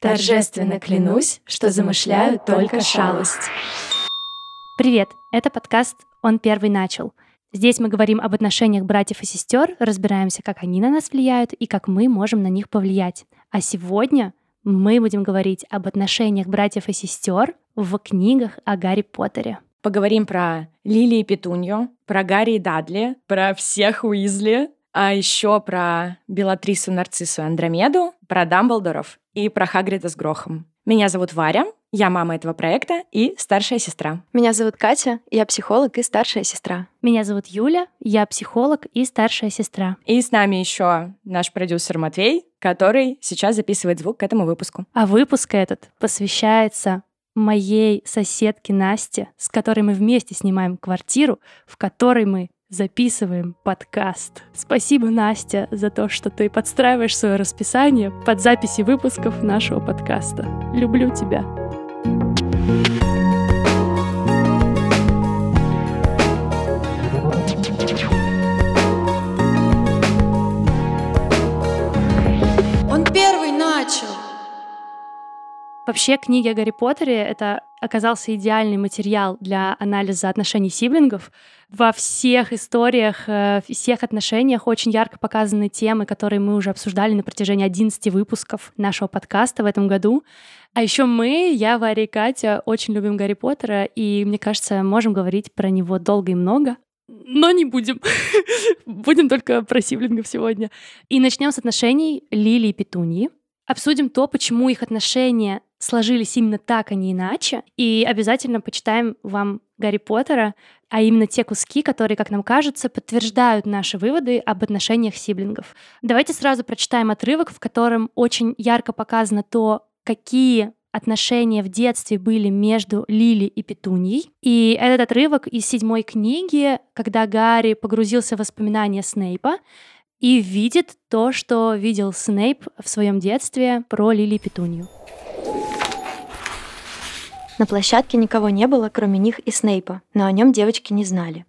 Торжественно клянусь, что замышляю только шалость. Привет, это подкаст «Он первый начал». Здесь мы говорим об отношениях братьев и сестер, разбираемся, как они на нас влияют и как мы можем на них повлиять. А сегодня мы будем говорить об отношениях братьев и сестер в книгах о Гарри Поттере. Поговорим про Лили и Петунью, про Гарри и Дадли, про всех Уизли, а еще про Белатрису, Нарциссу и Андромеду, про Дамблдоров и про Хагрида с Грохом. Меня зовут Варя, я мама этого проекта и старшая сестра. Меня зовут Катя, я психолог и старшая сестра. Меня зовут Юля, я психолог и старшая сестра. И с нами еще наш продюсер Матвей, который сейчас записывает звук к этому выпуску. А выпуск этот посвящается моей соседке Насте, с которой мы вместе снимаем квартиру, в которой мы записываем подкаст. Спасибо, Настя, за то, что ты подстраиваешь свое расписание под записи выпусков нашего подкаста. Люблю тебя. Он Вообще, книги о Гарри Поттере — это оказался идеальный материал для анализа отношений сиблингов. Во всех историях, э, всех отношениях очень ярко показаны темы, которые мы уже обсуждали на протяжении 11 выпусков нашего подкаста в этом году. А еще мы, я, Варя и Катя, очень любим Гарри Поттера, и, мне кажется, можем говорить про него долго и много. Но не будем. будем только про сиблингов сегодня. И начнем с отношений Лили и Петуньи. Обсудим то, почему их отношения сложились именно так, а не иначе. И обязательно почитаем вам Гарри Поттера, а именно те куски, которые, как нам кажется, подтверждают наши выводы об отношениях сиблингов. Давайте сразу прочитаем отрывок, в котором очень ярко показано то, какие отношения в детстве были между Лили и Петуньей. И этот отрывок из седьмой книги, когда Гарри погрузился в воспоминания Снейпа, и видит то, что видел Снейп в своем детстве про Лили Петунью. На площадке никого не было, кроме них и Снейпа, но о нем девочки не знали.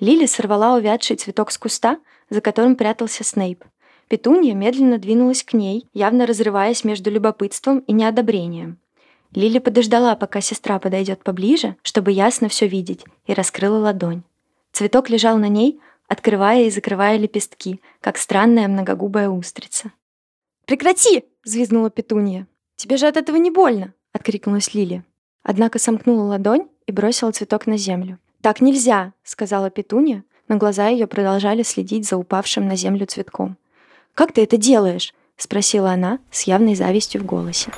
Лили сорвала увядший цветок с куста, за которым прятался Снейп. Петунья медленно двинулась к ней, явно разрываясь между любопытством и неодобрением. Лили подождала, пока сестра подойдет поближе, чтобы ясно все видеть, и раскрыла ладонь. Цветок лежал на ней, открывая и закрывая лепестки, как странная многогубая устрица. «Прекрати!» — взвизгнула Петунья. «Тебе же от этого не больно!» — откликнулась Лили. Однако сомкнула ладонь и бросила цветок на землю. «Так нельзя!» — сказала Петунья, но глаза ее продолжали следить за упавшим на землю цветком. «Как ты это делаешь?» — спросила она с явной завистью в голосе.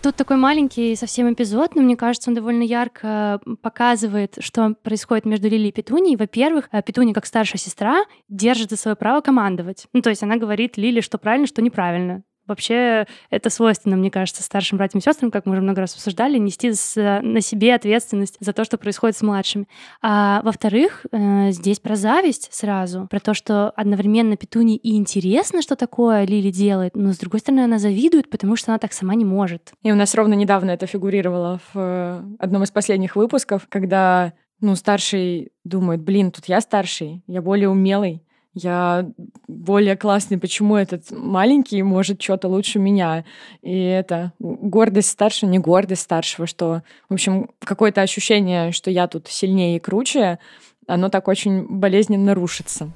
Тут такой маленький совсем эпизод, но мне кажется, он довольно ярко показывает, что происходит между Лили и Петуней. Во-первых, э, Петуня, как старшая сестра, держит за свое право командовать. Ну, то есть она говорит Лили, что правильно, что неправильно. Вообще это свойственно, мне кажется, старшим братьям и сестрам, как мы уже много раз обсуждали, нести с, на себе ответственность за то, что происходит с младшими. А во-вторых, э, здесь про зависть сразу, про то, что одновременно Петуни и интересно, что такое Лили делает, но с другой стороны она завидует, потому что она так сама не может. И у нас ровно недавно это фигурировало в э, одном из последних выпусков, когда ну, старший думает, блин, тут я старший, я более умелый, я более классный, почему этот маленький может что-то лучше меня. И это гордость старшего, не гордость старшего, что, в общем, какое-то ощущение, что я тут сильнее и круче, оно так очень болезненно рушится.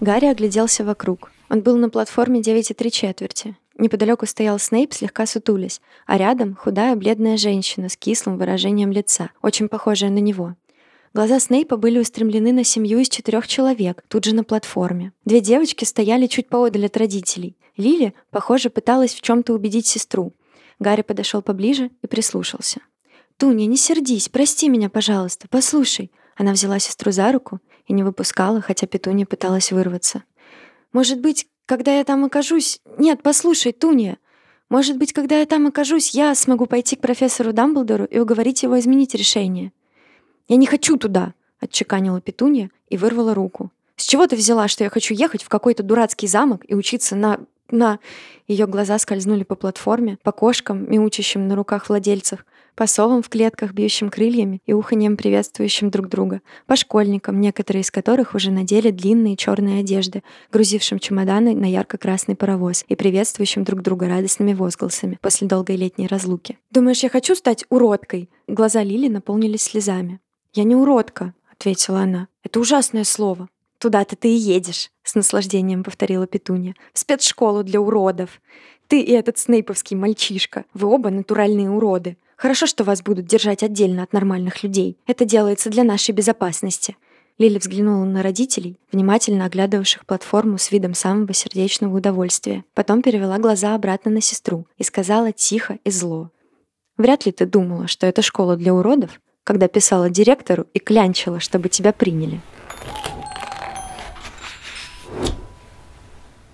Гарри огляделся вокруг. Он был на платформе 9,3 четверти. Неподалеку стоял Снейп, слегка сутулясь, а рядом худая бледная женщина с кислым выражением лица, очень похожая на него. Глаза Снейпа были устремлены на семью из четырех человек, тут же на платформе. Две девочки стояли чуть поодаль от родителей. Лили, похоже, пыталась в чем то убедить сестру. Гарри подошел поближе и прислушался. «Туня, не сердись, прости меня, пожалуйста, послушай». Она взяла сестру за руку и не выпускала, хотя Петунья пыталась вырваться. «Может быть, когда я там окажусь... Нет, послушай, Туня. Может быть, когда я там окажусь, я смогу пойти к профессору Дамблдору и уговорить его изменить решение. «Я не хочу туда!» — отчеканила Петунья и вырвала руку. «С чего ты взяла, что я хочу ехать в какой-то дурацкий замок и учиться на... на...» Ее глаза скользнули по платформе, по кошкам, мяучащим на руках владельцев, по совам в клетках, бьющим крыльями и уханьем приветствующим друг друга, по школьникам, некоторые из которых уже надели длинные черные одежды, грузившим чемоданы на ярко-красный паровоз и приветствующим друг друга радостными возгласами после долгой летней разлуки. «Думаешь, я хочу стать уродкой?» Глаза Лили наполнились слезами. «Я не уродка», — ответила она. «Это ужасное слово». «Туда-то ты и едешь», — с наслаждением повторила Петунья. «В спецшколу для уродов. Ты и этот снейповский мальчишка. Вы оба натуральные уроды. Хорошо, что вас будут держать отдельно от нормальных людей. Это делается для нашей безопасности». Лили взглянула на родителей, внимательно оглядывавших платформу с видом самого сердечного удовольствия. Потом перевела глаза обратно на сестру и сказала тихо и зло. «Вряд ли ты думала, что это школа для уродов, когда писала директору и клянчила, чтобы тебя приняли».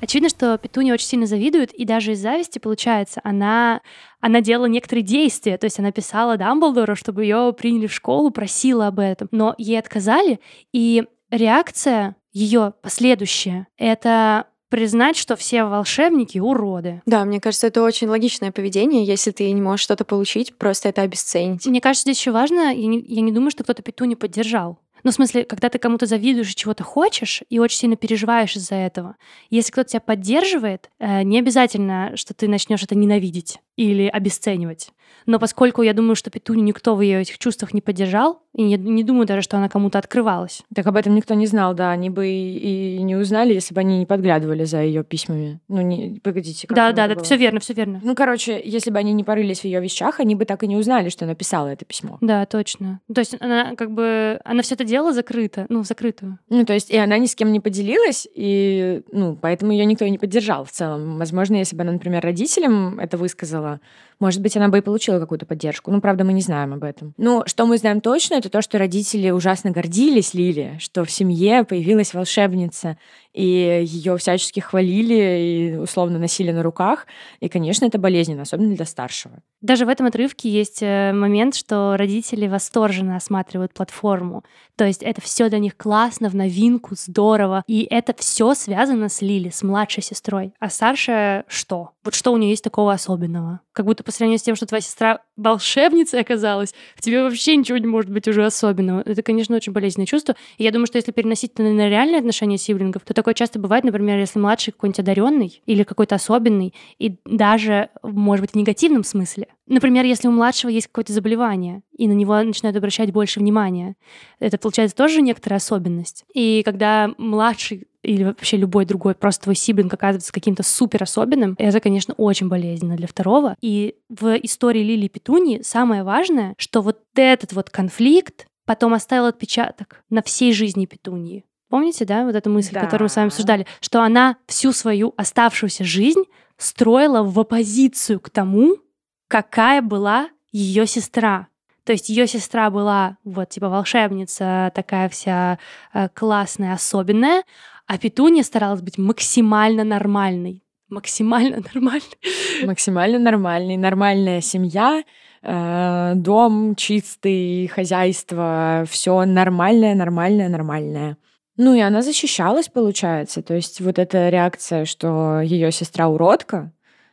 Очевидно, что Петуня очень сильно завидует, и даже из зависти, получается, она, она делала некоторые действия. То есть она писала Дамблдору, чтобы ее приняли в школу, просила об этом. Но ей отказали, и реакция ее последующая — это признать, что все волшебники уроды. Да, мне кажется, это очень логичное поведение. Если ты не можешь что-то получить, просто это обесценить. Мне кажется, здесь еще важно, я не, я не думаю, что кто-то Петуню поддержал. Ну, в смысле, когда ты кому-то завидуешь и чего-то хочешь, и очень сильно переживаешь из-за этого, если кто-то тебя поддерживает, э, не обязательно, что ты начнешь это ненавидеть или обесценивать. Но поскольку я думаю, что Петуню никто в ее этих чувствах не поддержал, и не, не думаю даже, что она кому-то открывалась. Так об этом никто не знал, да. Они бы и, и не узнали, если бы они не подглядывали за ее письмами. Ну, не, погодите. да, да, да, все верно, все верно. Ну, короче, если бы они не порылись в ее вещах, они бы так и не узнали, что она писала это письмо. Да, точно. То есть она как бы, она все это делала закрыто, ну, закрытую. Ну, то есть и она ни с кем не поделилась, и, ну, поэтому ее никто и не поддержал в целом. Возможно, если бы она, например, родителям это высказала, может быть, она бы и получила какую-то поддержку. Ну, правда, мы не знаем об этом. Но что мы знаем точно, это то, что родители ужасно гордились Лили, что в семье появилась волшебница, и ее всячески хвалили и условно носили на руках. И, конечно, это болезненно, особенно для старшего. Даже в этом отрывке есть э, момент, что родители восторженно осматривают платформу. То есть это все для них классно, в новинку, здорово. И это все связано с Лили, с младшей сестрой. А старшая что? Вот что у нее есть такого особенного? Как будто по сравнению с тем, что твоя сестра волшебницей оказалась, в тебе вообще ничего не может быть уже особенного. Это, конечно, очень болезненное чувство. И я думаю, что если переносить это на реальные отношения сиблингов, то такое часто бывает, например, если младший какой-нибудь одаренный или какой-то особенный, и даже, может быть, в негативном смысле. Например, если у младшего есть какое-то заболевание, и на него начинают обращать больше внимания, это получается тоже некоторая особенность. И когда младший или вообще любой другой просто твой сиблинг оказывается каким-то супер особенным, это, конечно, очень болезненно для второго. И в истории Лили Петуни самое важное, что вот этот вот конфликт потом оставил отпечаток на всей жизни Петуньи. Помните, да, вот эту мысль, да. которую мы с вами обсуждали, что она всю свою оставшуюся жизнь строила в оппозицию к тому, какая была ее сестра. То есть ее сестра была вот типа волшебница, такая вся э, классная, особенная, а Петунья старалась быть максимально нормальной. Максимально нормальной. Максимально нормальной. Нормальная семья, э, дом чистый, хозяйство, все нормальное, нормальное, нормальное. Ну и она защищалась, получается. То есть вот эта реакция, что ее сестра уродка,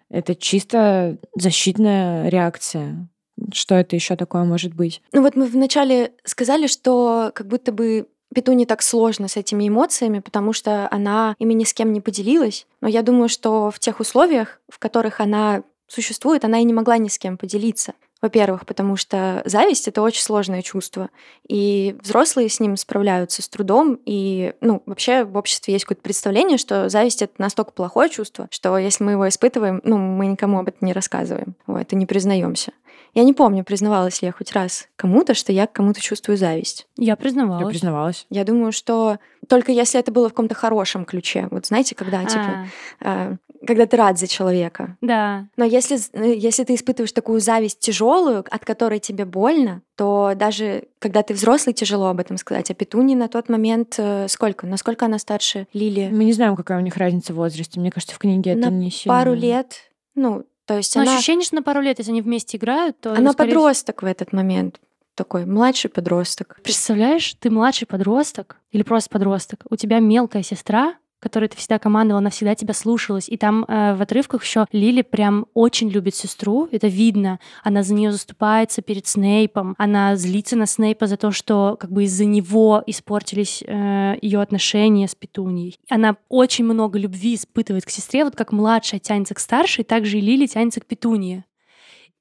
это чисто защитная реакция. Что это еще такое может быть? Ну вот мы вначале сказали, что как будто бы Петуне так сложно с этими эмоциями, потому что она ими ни с кем не поделилась. Но я думаю, что в тех условиях, в которых она существует, она и не могла ни с кем поделиться. Во-первых, потому что зависть — это очень сложное чувство, и взрослые с ним справляются с трудом, и, ну, вообще в обществе есть какое-то представление, что зависть — это настолько плохое чувство, что если мы его испытываем, ну, мы никому об этом не рассказываем, вот, и не признаемся. Я не помню, признавалась ли я хоть раз кому-то, что я к кому-то чувствую зависть. Я признавалась. Я признавалась. Я думаю, что только если это было в каком-то хорошем ключе. Вот знаете, когда, типа, э, когда ты рад за человека. Да. Но если, э, если ты испытываешь такую зависть тяжелую, от которой тебе больно, то даже когда ты взрослый, тяжело об этом сказать. А Петуни на тот момент э, сколько? Насколько она старше Лили? Мы не знаем, какая у них разница в возрасте. Мне кажется, в книге на это не сильно. пару лет. Ну, то есть Но она... ощущение, что на пару лет, если они вместе играют, то... Она подросток в этот момент такой младший подросток. Представляешь, ты младший подросток или просто подросток, у тебя мелкая сестра, которой ты всегда командовала, она всегда тебя слушалась. И там э, в отрывках еще Лили прям очень любит сестру, это видно. Она за нее заступается перед Снейпом, она злится на Снейпа за то, что как бы из-за него испортились э, ее отношения с Петунией. Она очень много любви испытывает к сестре, вот как младшая тянется к старшей, так же и Лили тянется к Петунии.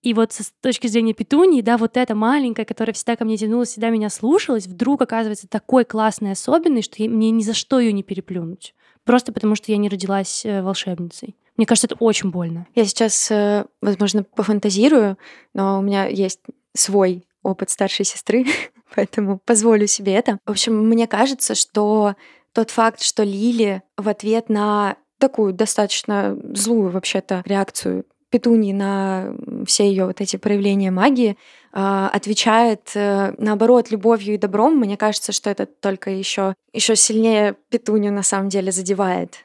И вот с точки зрения Петунии, да, вот эта маленькая, которая всегда ко мне тянулась, всегда меня слушалась, вдруг оказывается такой классной особенной, что мне ни за что ее не переплюнуть. Просто потому, что я не родилась э, волшебницей. Мне кажется, это очень больно. Я сейчас, э, возможно, пофантазирую, но у меня есть свой опыт старшей сестры, поэтому позволю себе это. В общем, мне кажется, что тот факт, что Лили в ответ на такую достаточно злую вообще-то реакцию Петунии на все ее вот эти проявления магии, отвечает э, наоборот любовью и добром, мне кажется, что это только еще еще сильнее Петунию на самом деле задевает.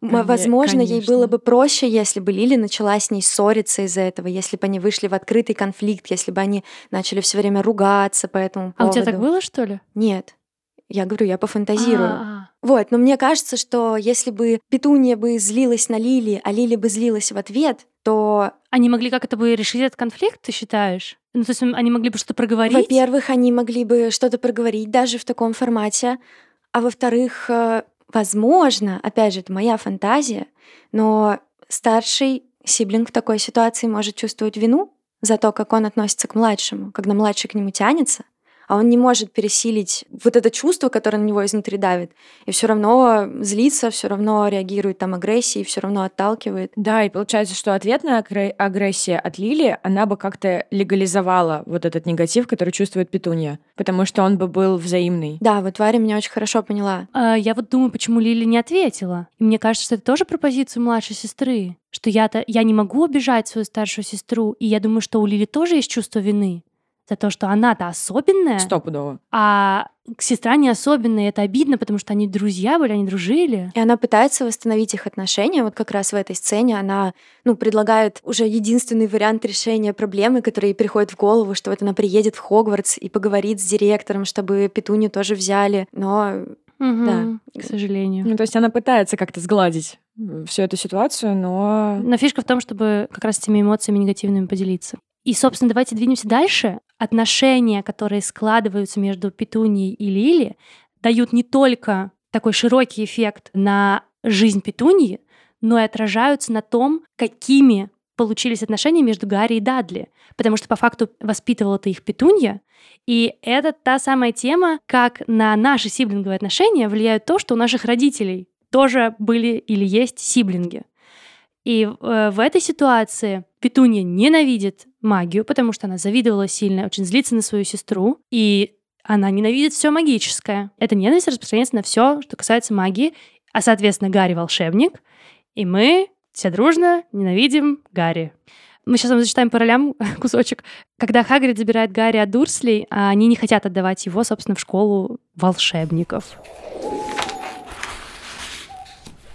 Возможно, Конечно. ей было бы проще, если бы Лили начала с ней ссориться из-за этого, если бы они вышли в открытый конфликт, если бы они начали все время ругаться по этому поводу. А у тебя так было, что ли? Нет. Я говорю, я пофантазирую. А-а-а. Вот, но мне кажется, что если бы Петуния бы злилась на Лили, а Лили бы злилась в ответ, то... Они могли как это бы решить этот конфликт, ты считаешь? Ну, то есть они могли бы что-то проговорить? Во-первых, они могли бы что-то проговорить даже в таком формате. А во-вторых, э, возможно, опять же, это моя фантазия, но старший сиблинг в такой ситуации может чувствовать вину за то, как он относится к младшему, когда младший к нему тянется, а он не может пересилить вот это чувство, которое на него изнутри давит, и все равно злится, все равно реагирует там агрессией, все равно отталкивает. Да, и получается, что ответная агрессия от Лили, она бы как-то легализовала вот этот негатив, который чувствует Петунья, потому что он бы был взаимный. Да, вот Варя меня очень хорошо поняла. А, я вот думаю, почему Лили не ответила. И мне кажется, что это тоже про позицию младшей сестры что я-то я не могу обижать свою старшую сестру, и я думаю, что у Лили тоже есть чувство вины за то, что она-то особенная. Стопудово. А сестра не особенная, это обидно, потому что они друзья были, они дружили. И она пытается восстановить их отношения. Вот как раз в этой сцене она ну, предлагает уже единственный вариант решения проблемы, который ей приходит в голову, что вот она приедет в Хогвартс и поговорит с директором, чтобы Петунью тоже взяли. Но Угу, да. К сожалению. Ну, то есть она пытается как-то сгладить всю эту ситуацию, но... Но фишка в том, чтобы как раз этими эмоциями негативными поделиться. И, собственно, давайте двинемся дальше. Отношения, которые складываются между Петунией и Лили, дают не только такой широкий эффект на жизнь Петунии, но и отражаются на том, какими получились отношения между Гарри и Дадли. Потому что по факту воспитывала-то их Петунья. И это та самая тема, как на наши сиблинговые отношения влияют то, что у наших родителей тоже были или есть сиблинги. И э, в этой ситуации Петунья ненавидит магию, потому что она завидовала сильно, очень злится на свою сестру, и она ненавидит все магическое. Эта ненависть распространяется на все, что касается магии, а, соответственно, Гарри волшебник, и мы все дружно ненавидим Гарри. Мы сейчас вам зачитаем по ролям кусочек. Когда Хагрид забирает Гарри от Дурслей, они не хотят отдавать его, собственно, в школу волшебников.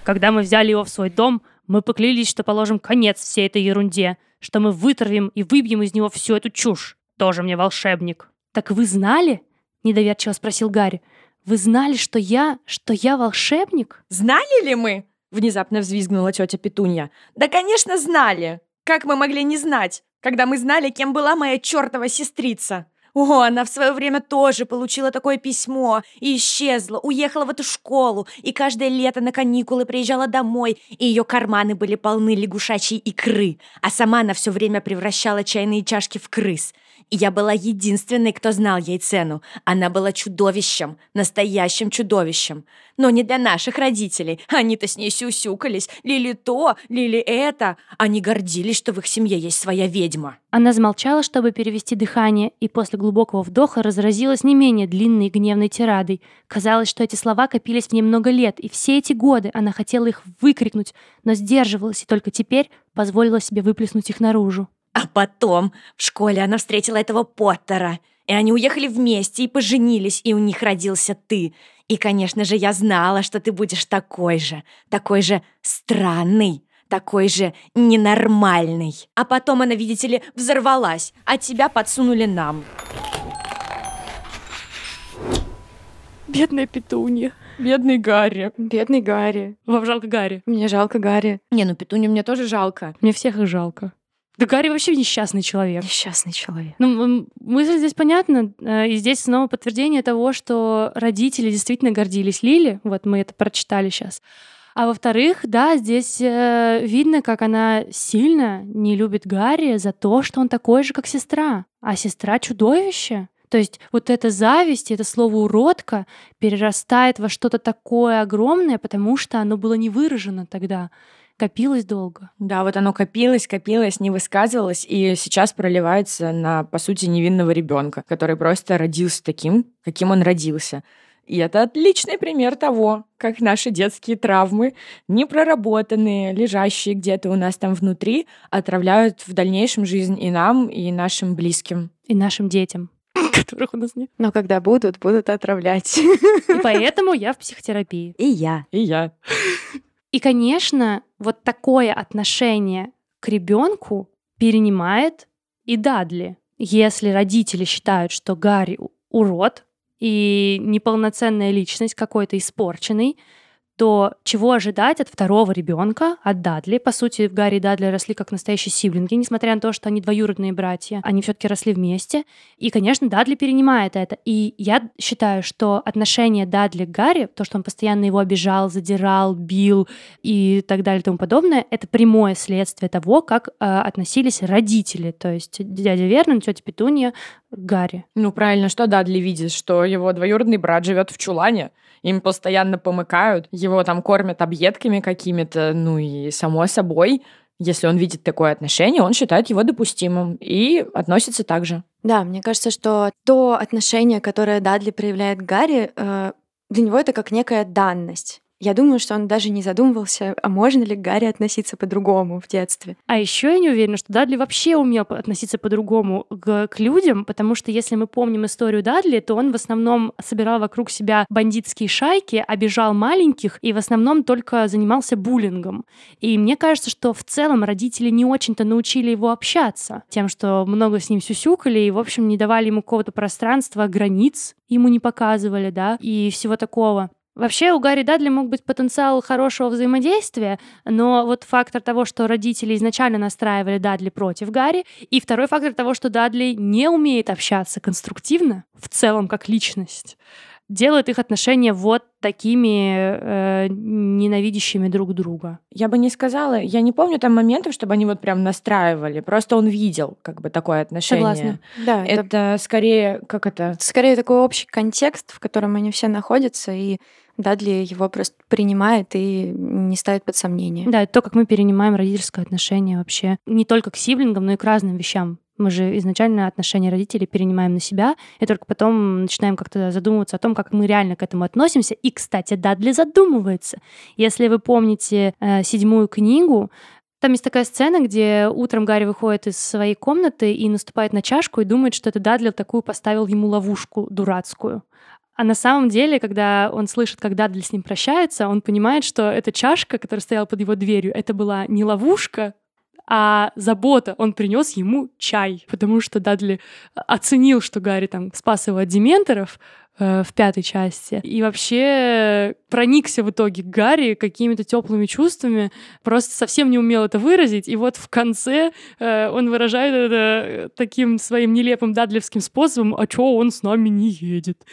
Когда мы взяли его в свой дом, мы поклялись, что положим конец всей этой ерунде, что мы вытравим и выбьем из него всю эту чушь. Тоже мне волшебник. Так вы знали? Недоверчиво спросил Гарри. Вы знали, что я, что я волшебник? Знали ли мы? Внезапно взвизгнула тетя Петунья. Да, конечно, знали. Как мы могли не знать, когда мы знали, кем была моя чертова сестрица? О, она в свое время тоже получила такое письмо и исчезла, уехала в эту школу, и каждое лето на каникулы приезжала домой, и ее карманы были полны лягушачьей икры, а сама она все время превращала чайные чашки в крыс. И я была единственной, кто знал ей цену. Она была чудовищем, настоящим чудовищем. Но не для наших родителей. Они-то с ней сюсюкались. Лили то, лили это. Они гордились, что в их семье есть своя ведьма. Она замолчала, чтобы перевести дыхание, и после глубокого вдоха разразилась не менее длинной гневной тирадой. Казалось, что эти слова копились в ней много лет, и все эти годы она хотела их выкрикнуть, но сдерживалась и только теперь позволила себе выплеснуть их наружу. А потом в школе она встретила этого Поттера, и они уехали вместе и поженились, и у них родился ты. И, конечно же, я знала, что ты будешь такой же, такой же странный, такой же ненормальный. А потом она, видите ли, взорвалась, а тебя подсунули нам. Бедная петунья. Бедный Гарри. Бедный Гарри. Вам жалко Гарри? Мне жалко Гарри. Не, ну Петунью мне тоже жалко. Мне всех их жалко. Да Гарри вообще несчастный человек. Несчастный человек. Ну, мысль здесь понятна, э, и здесь снова подтверждение того, что родители действительно гордились Лили, вот мы это прочитали сейчас. А во-вторых, да, здесь э, видно, как она сильно не любит Гарри за то, что он такой же, как сестра. А сестра чудовище. То есть вот эта зависть, это слово уродка перерастает во что-то такое огромное, потому что оно было не выражено тогда, копилось долго. Да, вот оно копилось, копилось, не высказывалось, и сейчас проливается на, по сути, невинного ребенка, который просто родился таким, каким он родился. И это отличный пример того, как наши детские травмы, непроработанные, лежащие где-то у нас там внутри, отравляют в дальнейшем жизнь и нам, и нашим близким. И нашим детям, которых у нас нет. Но когда будут, будут отравлять. И поэтому я в психотерапии. И я. И я. И, конечно, вот такое отношение к ребенку перенимает и Дадли. Если родители считают, что Гарри урод и неполноценная личность какой-то испорченный, то чего ожидать от второго ребенка, от Дадли? По сути, Гарри и Дадли росли как настоящие сиблинги, несмотря на то, что они двоюродные братья. Они все-таки росли вместе. И, конечно, Дадли перенимает это. И я считаю, что отношение Дадли к Гарри, то, что он постоянно его обижал, задирал, бил и так далее и тому подобное, это прямое следствие того, как э, относились родители. То есть дядя Вернон, тетя Петунья Гарри. Ну, правильно, что Дадли видит, что его двоюродный брат живет в чулане, им постоянно помыкают, его там кормят объедками какими-то, ну и само собой, если он видит такое отношение, он считает его допустимым и относится так же. Да, мне кажется, что то отношение, которое Дадли проявляет Гарри, э, для него это как некая данность. Я думаю, что он даже не задумывался, а можно ли к Гарри относиться по-другому в детстве. А еще я не уверена, что Дадли вообще умел относиться по-другому к, к людям, потому что если мы помним историю Дадли, то он в основном собирал вокруг себя бандитские шайки, обижал маленьких и в основном только занимался буллингом. И мне кажется, что в целом родители не очень-то научили его общаться, тем, что много с ним сюсюкали и, в общем, не давали ему какого-то пространства, границ ему не показывали, да, и всего такого. Вообще у Гарри Дадли мог быть потенциал хорошего взаимодействия, но вот фактор того, что родители изначально настраивали Дадли против Гарри, и второй фактор того, что Дадли не умеет общаться конструктивно, в целом как личность, делает их отношения вот такими э, ненавидящими друг друга. Я бы не сказала, я не помню там моментов, чтобы они вот прям настраивали, просто он видел как бы такое отношение. Согласна. Да, это, Это скорее, как это, скорее такой общий контекст, в котором они все находятся, и Дадли его просто принимает и не ставит под сомнение. Да, это то, как мы перенимаем родительское отношение вообще не только к сиблингам, но и к разным вещам. Мы же изначально отношения родителей перенимаем на себя, и только потом начинаем как-то задумываться о том, как мы реально к этому относимся. И, кстати, Дадли задумывается. Если вы помните э, седьмую книгу, там есть такая сцена, где утром Гарри выходит из своей комнаты и наступает на чашку и думает, что это Дадли такую поставил ему ловушку дурацкую. А на самом деле, когда он слышит, как Дадли с ним прощается, он понимает, что эта чашка, которая стояла под его дверью, это была не ловушка, а забота. Он принес ему чай, потому что Дадли оценил, что Гарри там спас его от дементоров э, в пятой части. И вообще проникся в итоге Гарри какими-то теплыми чувствами, просто совсем не умел это выразить. И вот в конце э, он выражает это таким своим нелепым дадлевским способом, а чё он с нами не едет?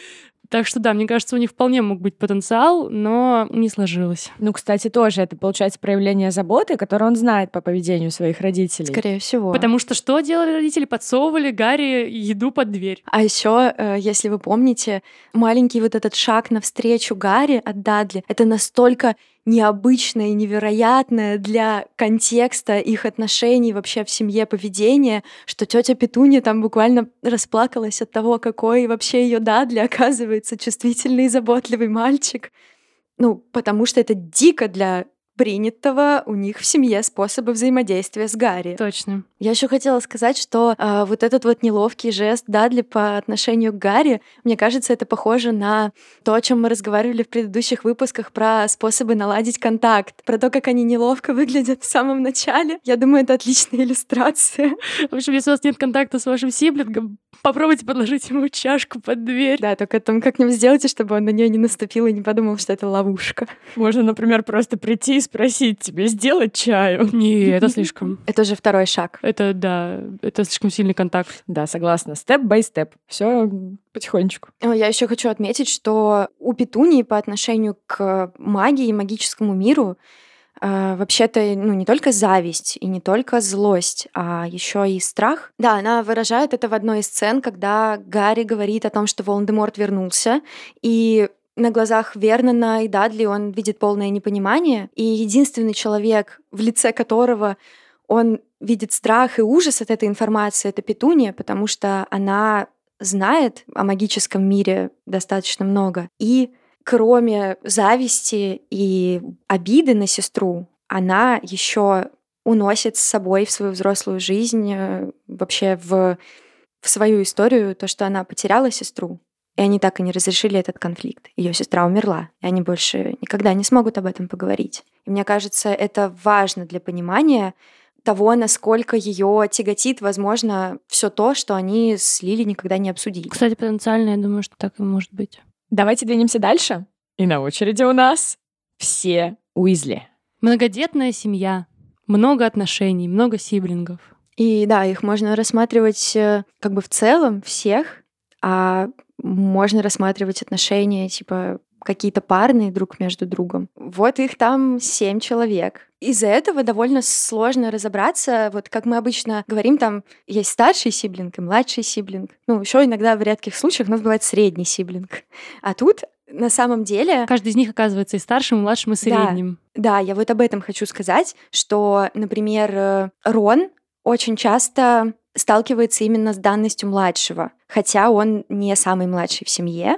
Так что да, мне кажется, у них вполне мог быть потенциал, но не сложилось. ну, кстати, тоже это получается проявление заботы, которое он знает по поведению своих родителей. Скорее всего. Потому что что делали родители? Подсовывали Гарри еду под дверь. А еще, если вы помните, маленький вот этот шаг навстречу Гарри от Дадли, это настолько необычное и невероятное для контекста их отношений вообще в семье поведение, что тетя Петунья там буквально расплакалась от того, какой вообще ее Дадли оказывается чувствительный и заботливый мальчик. Ну, потому что это дико для принятого у них в семье способа взаимодействия с Гарри. Точно. Я еще хотела сказать, что э, вот этот вот неловкий жест Дадли по отношению к Гарри, мне кажется, это похоже на то, о чем мы разговаривали в предыдущих выпусках про способы наладить контакт, про то, как они неловко выглядят в самом начале. Я думаю, это отличная иллюстрация. В общем, если у вас нет контакта с вашим сиблингом, Попробуйте подложить ему чашку под дверь. Да, только там как-нибудь сделайте, чтобы он на нее не наступил и не подумал, что это ловушка. Можно, например, просто прийти и спросить тебе сделать чаю. Не, это слишком. Это уже второй шаг. Это, да, это слишком сильный контакт. Да, согласна. Step-by-step. Все потихонечку. Я еще хочу отметить, что у Петунии по отношению к магии и магическому миру вообще-то ну, не только зависть и не только злость, а еще и страх. Да, она выражает это в одной из сцен, когда Гарри говорит о том, что Волан-де-Морт вернулся, и на глазах Вернона и Дадли он видит полное непонимание, и единственный человек, в лице которого он видит страх и ужас от этой информации, это Петуния, потому что она знает о магическом мире достаточно много. И кроме зависти и обиды на сестру, она еще уносит с собой в свою взрослую жизнь, э, вообще в, в свою историю, то, что она потеряла сестру. И они так и не разрешили этот конфликт. Ее сестра умерла, и они больше никогда не смогут об этом поговорить. И мне кажется, это важно для понимания того, насколько ее тяготит, возможно, все то, что они с Лили никогда не обсудили. Кстати, потенциально, я думаю, что так и может быть. Давайте двинемся дальше. И на очереди у нас все Уизли. Многодетная семья, много отношений, много сиблингов. И да, их можно рассматривать э, как бы в целом всех, а можно рассматривать отношения типа какие-то парные друг между другом. Вот их там семь человек. Из-за этого довольно сложно разобраться. Вот как мы обычно говорим, там есть старший сиблинг и младший сиблинг. Ну, еще иногда в редких случаях у нас бывает средний сиблинг. А тут на самом деле... Каждый из них оказывается и старшим, и младшим, и средним. Да, да, я вот об этом хочу сказать, что, например, Рон очень часто сталкивается именно с данностью младшего, хотя он не самый младший в семье,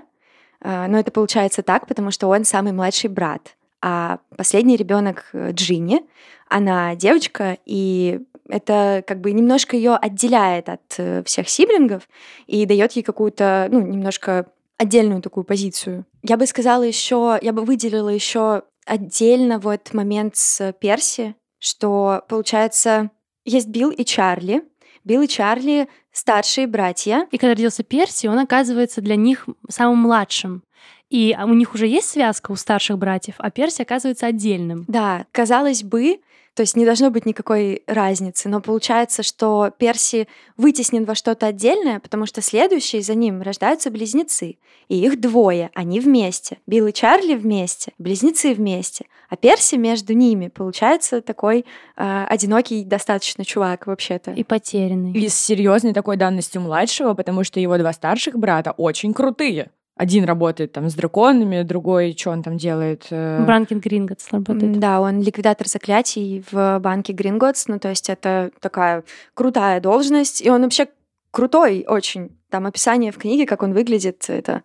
но это получается так, потому что он самый младший брат. А последний ребенок э, Джинни, она девочка, и это как бы немножко ее отделяет от всех сиблингов и дает ей какую-то, ну, немножко отдельную такую позицию. Я бы сказала еще, я бы выделила еще отдельно вот момент с Перси, что получается есть Билл и Чарли. Билл и Чарли старшие братья. И когда родился Перси, он оказывается для них самым младшим. И у них уже есть связка у старших братьев, а Перси оказывается отдельным. Да, казалось бы, то есть не должно быть никакой разницы, но получается, что Перси вытеснен во что-то отдельное, потому что следующие за ним рождаются близнецы. И их двое, они вместе. Билл и Чарли вместе, близнецы вместе. А Перси между ними получается такой э, одинокий достаточно чувак вообще-то. И потерянный. И с серьезной такой данностью младшего, потому что его два старших брата очень крутые. Один работает там с драконами, другой, что он там делает? Э, Банкин Гринготс работает. Да, он ликвидатор заклятий в банке Гринготс, ну то есть это такая крутая должность, и он вообще крутой очень. Там описание в книге, как он выглядит, это...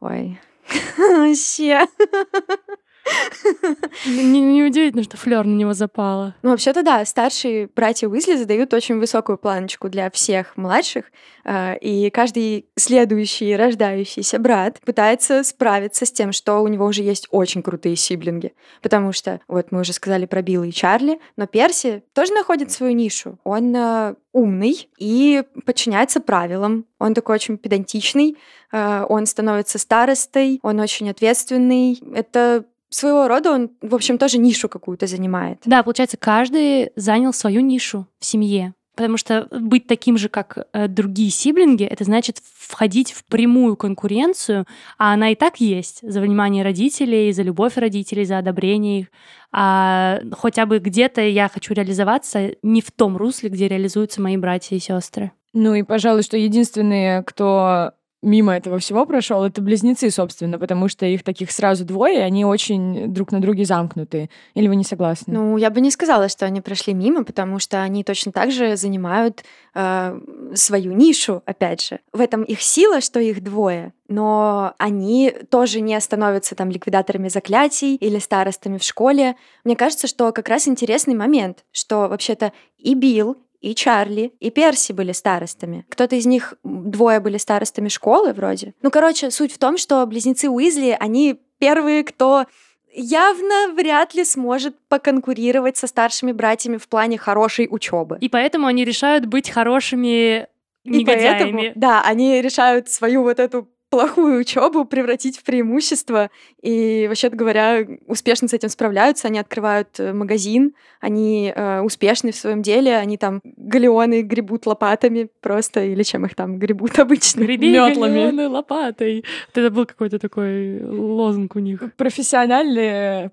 Ой, вообще. Неудивительно, что флер на него запала. Ну, вообще-то да, старшие братья Уизли задают очень высокую планочку для всех младших, а, и каждый следующий рождающийся брат пытается справиться с тем, что у него уже есть очень крутые сиблинги. Потому что, вот мы уже сказали про Билла и Чарли, но Перси тоже находит свою нишу. Он а, умный и подчиняется правилам. Он такой очень педантичный, а, он становится старостой, он очень ответственный. Это своего рода он, в общем, тоже нишу какую-то занимает. Да, получается, каждый занял свою нишу в семье. Потому что быть таким же, как э, другие сиблинги, это значит входить в прямую конкуренцию, а она и так есть за внимание родителей, за любовь родителей, за одобрение их. А хотя бы где-то я хочу реализоваться не в том русле, где реализуются мои братья и сестры. Ну и, пожалуй, что единственные, кто мимо этого всего прошел, это близнецы, собственно, потому что их таких сразу двое, и они очень друг на друге замкнуты. Или вы не согласны? Ну, я бы не сказала, что они прошли мимо, потому что они точно так же занимают э, свою нишу, опять же. В этом их сила, что их двое, но они тоже не становятся там ликвидаторами заклятий или старостами в школе. Мне кажется, что как раз интересный момент, что вообще-то и Билл, и Чарли, и Перси были старостами. Кто-то из них, двое были старостами школы вроде. Ну, короче, суть в том, что близнецы Уизли, они первые, кто явно вряд ли сможет поконкурировать со старшими братьями в плане хорошей учебы. И поэтому они решают быть хорошими И поэтому, негодяями. да, они решают свою вот эту плохую учебу превратить в преимущество. И, вообще говоря, успешно с этим справляются. Они открывают э, магазин, они э, успешны в своем деле, они там галеоны гребут лопатами просто, или чем их там гребут обычно. Греби галеоны лопатой. Вот это был какой-то такой лозунг у них. Профессиональные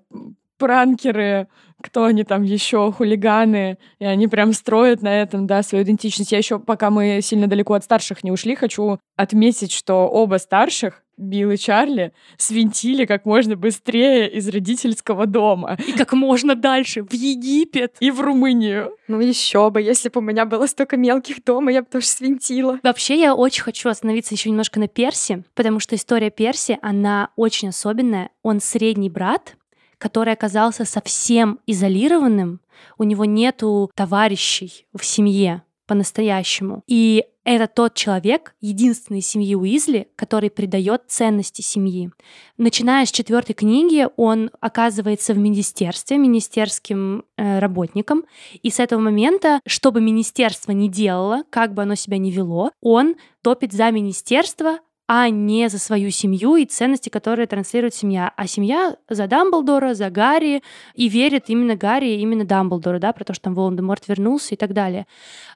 пранкеры, кто они там еще, хулиганы, и они прям строят на этом, да, свою идентичность. Я еще, пока мы сильно далеко от старших не ушли, хочу отметить, что оба старших, Билл и Чарли, свинтили как можно быстрее из родительского дома И как можно дальше, в Египет. и в Румынию. Ну еще бы, если бы у меня было столько мелких дома, я бы тоже свинтила. Вообще, я очень хочу остановиться еще немножко на Перси, потому что история Перси, она очень особенная. Он средний брат, который оказался совсем изолированным, у него нету товарищей в семье по-настоящему. И это тот человек, единственный семьи Уизли, который придает ценности семьи. Начиная с четвертой книги, он оказывается в министерстве, министерским э, работником, и с этого момента, что бы министерство ни делало, как бы оно себя ни вело, он топит за министерство, а не за свою семью и ценности, которые транслирует семья. А семья за Дамблдора, за Гарри, и верит именно Гарри, именно Дамблдору, да, про то, что там Волан-де-Морт вернулся и так далее.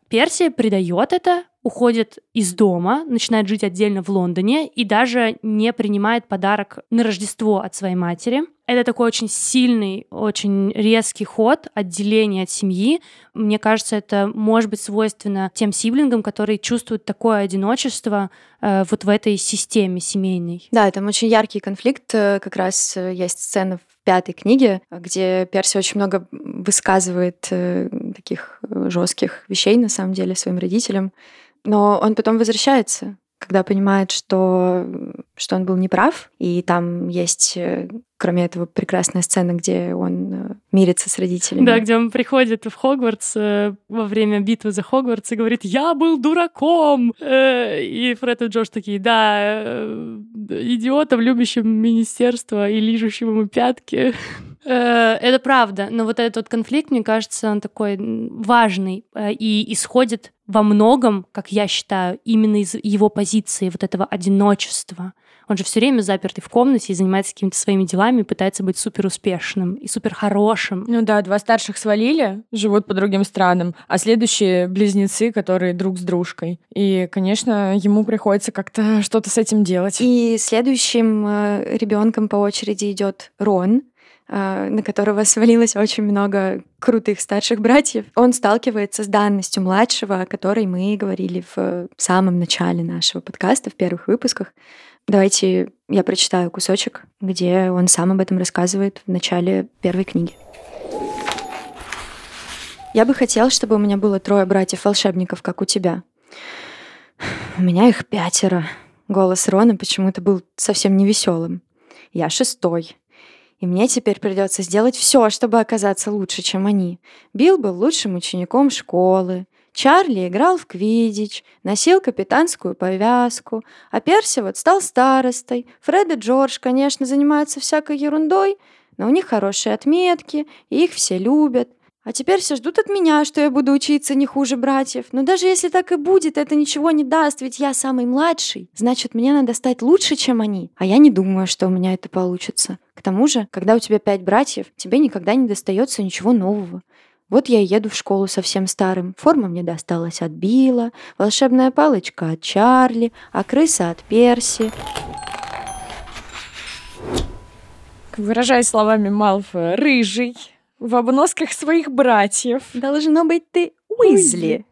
Перси предает это, уходит из дома, начинает жить отдельно в Лондоне и даже не принимает подарок на Рождество от своей матери. Это такой очень сильный, очень резкий ход отделения от семьи. Мне кажется, это может быть свойственно тем сиблингам, которые чувствуют такое одиночество э, вот в этой системе семейной. Да, там очень яркий конфликт. э, Как раз э, есть сцена в пятой книге, где Перси очень много высказывает э, таких жестких вещей, на самом деле, своим родителям. Но он потом возвращается, когда понимает, что, что он был неправ. И там есть, э, кроме этого, прекрасная сцена, где он э, мирится с родителями. Да, где он приходит в Хогвартс э, во время битвы за Хогвартс и говорит, я был дураком. И Фред и Джош такие, да, идиотом, любящим министерство и лижущим ему пятки. Э, Это правда, но вот этот вот конфликт, мне кажется, он такой важный э, и исходит во многом, как я считаю, именно из его позиции вот этого одиночества. Он же все время запертый в комнате и занимается какими-то своими делами, пытается быть супер успешным и супер хорошим. Ну да, два старших свалили, живут по другим странам, а следующие близнецы, которые друг с дружкой. И, конечно, ему приходится как-то что-то с этим делать. И следующим ребенком по очереди идет Рон, э, на которого свалилось очень много крутых старших братьев. Он сталкивается с данностью младшего, о которой мы говорили в самом начале нашего подкаста, в первых выпусках. Давайте я прочитаю кусочек, где он сам об этом рассказывает в начале первой книги. Я бы хотел, чтобы у меня было трое братьев-волшебников, как у тебя. У меня их пятеро. Голос Рона почему-то был совсем невеселым. Я шестой. И мне теперь придется сделать все, чтобы оказаться лучше, чем они. Билл был лучшим учеником школы. Чарли играл в квиддич, носил капитанскую повязку, а Перси вот стал старостой. Фред и Джордж, конечно, занимаются всякой ерундой, но у них хорошие отметки, и их все любят. А теперь все ждут от меня, что я буду учиться не хуже братьев. Но даже если так и будет, это ничего не даст, ведь я самый младший. Значит, мне надо стать лучше, чем они. А я не думаю, что у меня это получится. К тому же, когда у тебя пять братьев, тебе никогда не достается ничего нового. Вот я и еду в школу совсем старым. Форма мне досталась от Билла, волшебная палочка от Чарли, а крыса от Перси. Выражаясь словами Малфоя, рыжий, в обносках своих братьев. Должно быть, ты Уизли.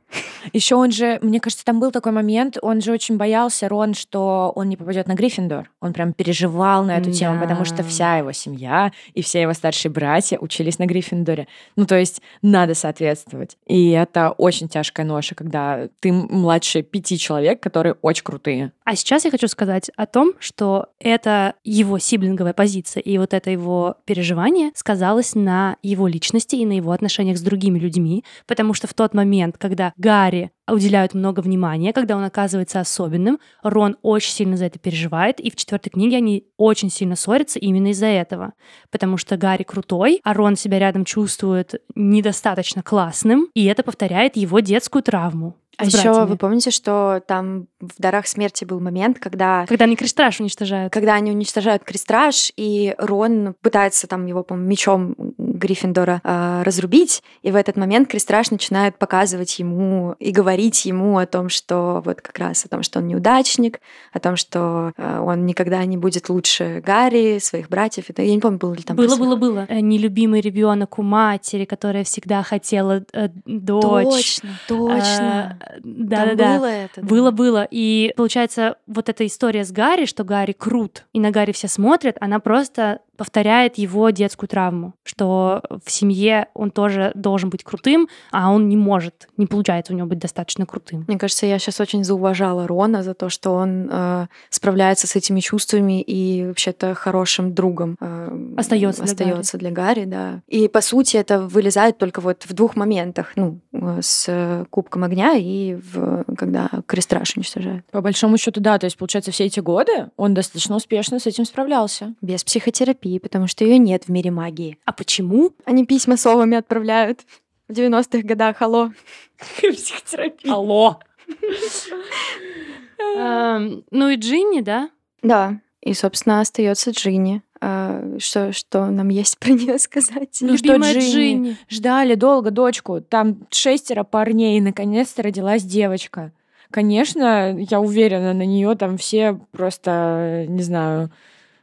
Еще он же, мне кажется, там был такой момент, он же очень боялся, Рон, что он не попадет на Гриффиндор. Он прям переживал на эту тему, потому что вся его семья и все его старшие братья учились на Гриффиндоре. Ну, то есть надо соответствовать. И это очень тяжкая ноша, когда ты младше пяти человек, которые очень крутые. А сейчас я хочу сказать о том, что это его сиблинговая позиция и вот это его переживание сказалось на его личности и на его отношениях с другими людьми, потому что в тот момент, когда Гарри уделяют много внимания, когда он оказывается особенным, Рон очень сильно за это переживает, и в четвертой книге они очень сильно ссорятся именно из-за этого, потому что Гарри крутой, а Рон себя рядом чувствует недостаточно классным, и это повторяет его детскую травму. А еще вы помните, что там в «Дарах смерти» был момент, когда... Когда они крестраж уничтожают. Когда они уничтожают крестраж, и Рон пытается там его, по мечом Гриффиндора э, разрубить, и в этот момент крестраж начинает показывать ему и говорить ему о том, что вот как раз о том, что он неудачник, о том, что э, он никогда не будет лучше Гарри, своих братьев. Это, я не помню, было ли там... Было, было, было. Э, нелюбимый ребенок у матери, которая всегда хотела э, дочь. Точно, точно. Да, да, да. Было это. Да. Было, было. И получается, вот эта история с Гарри, что Гарри крут, и на Гарри все смотрят, она просто повторяет его детскую травму, что в семье он тоже должен быть крутым, а он не может, не получается у него быть достаточно крутым. Мне кажется, я сейчас очень зауважала Рона за то, что он э, справляется с этими чувствами и вообще-то хорошим другом э, остается остается для, для Гарри, да. И по сути это вылезает только вот в двух моментах, ну с Кубком огня и в, когда Крестраш уничтожает. По большому счету, да, то есть получается все эти годы он достаточно успешно с этим справлялся. Без психотерапии психотерапии, потому что ее нет в мире магии. А почему? Они письма совами отправляют в 90-х годах. Алло. Психотерапия. Алло. Эм, ну и Джинни, да? Да. И, собственно, остается Джинни. А, что, что нам есть про нее сказать? Ну, что Джинни. Джинни. Ждали долго дочку. Там шестеро парней, и наконец-то родилась девочка. Конечно, я уверена, на нее там все просто, не знаю,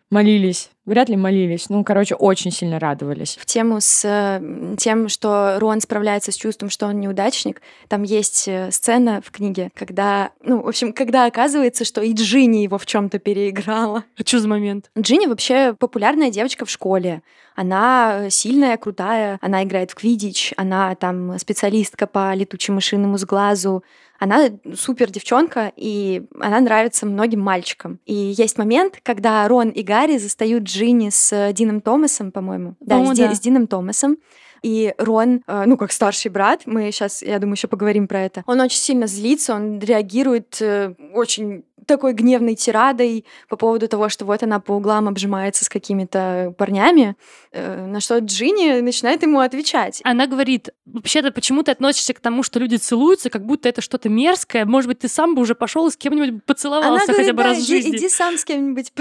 молились. Вряд ли молились. Ну, короче, очень сильно радовались. В тему с тем, что Рон справляется с чувством, что он неудачник, там есть э, сцена в книге, когда, ну, в общем, когда оказывается, что и Джинни его в чем то переиграла. А что за момент? Джинни вообще популярная девочка в школе. Она сильная, крутая, она играет в квидич, она там специалистка по летучим мышиному сглазу, она супер девчонка, и она нравится многим мальчикам. И есть момент, когда Рон и Гарри застают Джинни с Дином Томасом, по-моему. Да, с, да. с Дином Томасом. И Рон, э, ну, как старший брат, мы сейчас, я думаю, еще поговорим про это, он очень сильно злится, он реагирует э, очень такой гневной тирадой по поводу того, что вот она по углам обжимается с какими-то парнями, э, на что Джинни начинает ему отвечать. Она говорит, вообще-то почему ты относишься к тому, что люди целуются, как будто это что-то мерзкое, может быть, ты сам бы уже пошел и с кем-нибудь поцеловался она говорит, хотя бы да, раз в жизни. Иди, иди сам с кем-нибудь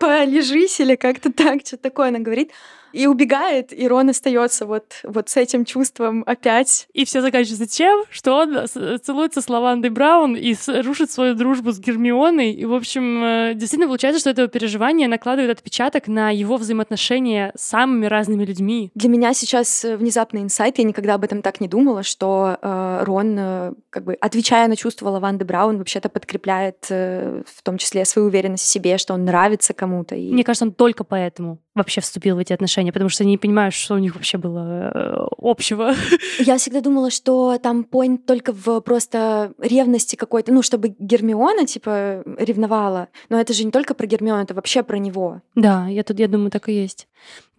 полежись или как-то так, что такое она говорит и убегает, и Рон остается вот, вот с этим чувством опять. И все заканчивается тем, что он целуется с Лавандой Браун и рушит свою дружбу с Гермионой. И, в общем, э, действительно получается, что это переживание накладывает отпечаток на его взаимоотношения с самыми разными людьми. Для меня сейчас э, внезапный инсайт, я никогда об этом так не думала, что э, Рон, э, как бы отвечая на чувства Лаванды Браун, вообще-то подкрепляет э, в том числе свою уверенность в себе, что он нравится кому-то. И... Мне кажется, он только поэтому вообще вступил в эти отношения, потому что не понимаю, что у них вообще было э, общего. Я всегда думала, что там поинт только в просто ревности какой-то, ну, чтобы Гермиона, типа, ревновала. Но это же не только про Гермиону, это вообще про него. Да, я тут, я думаю, так и есть.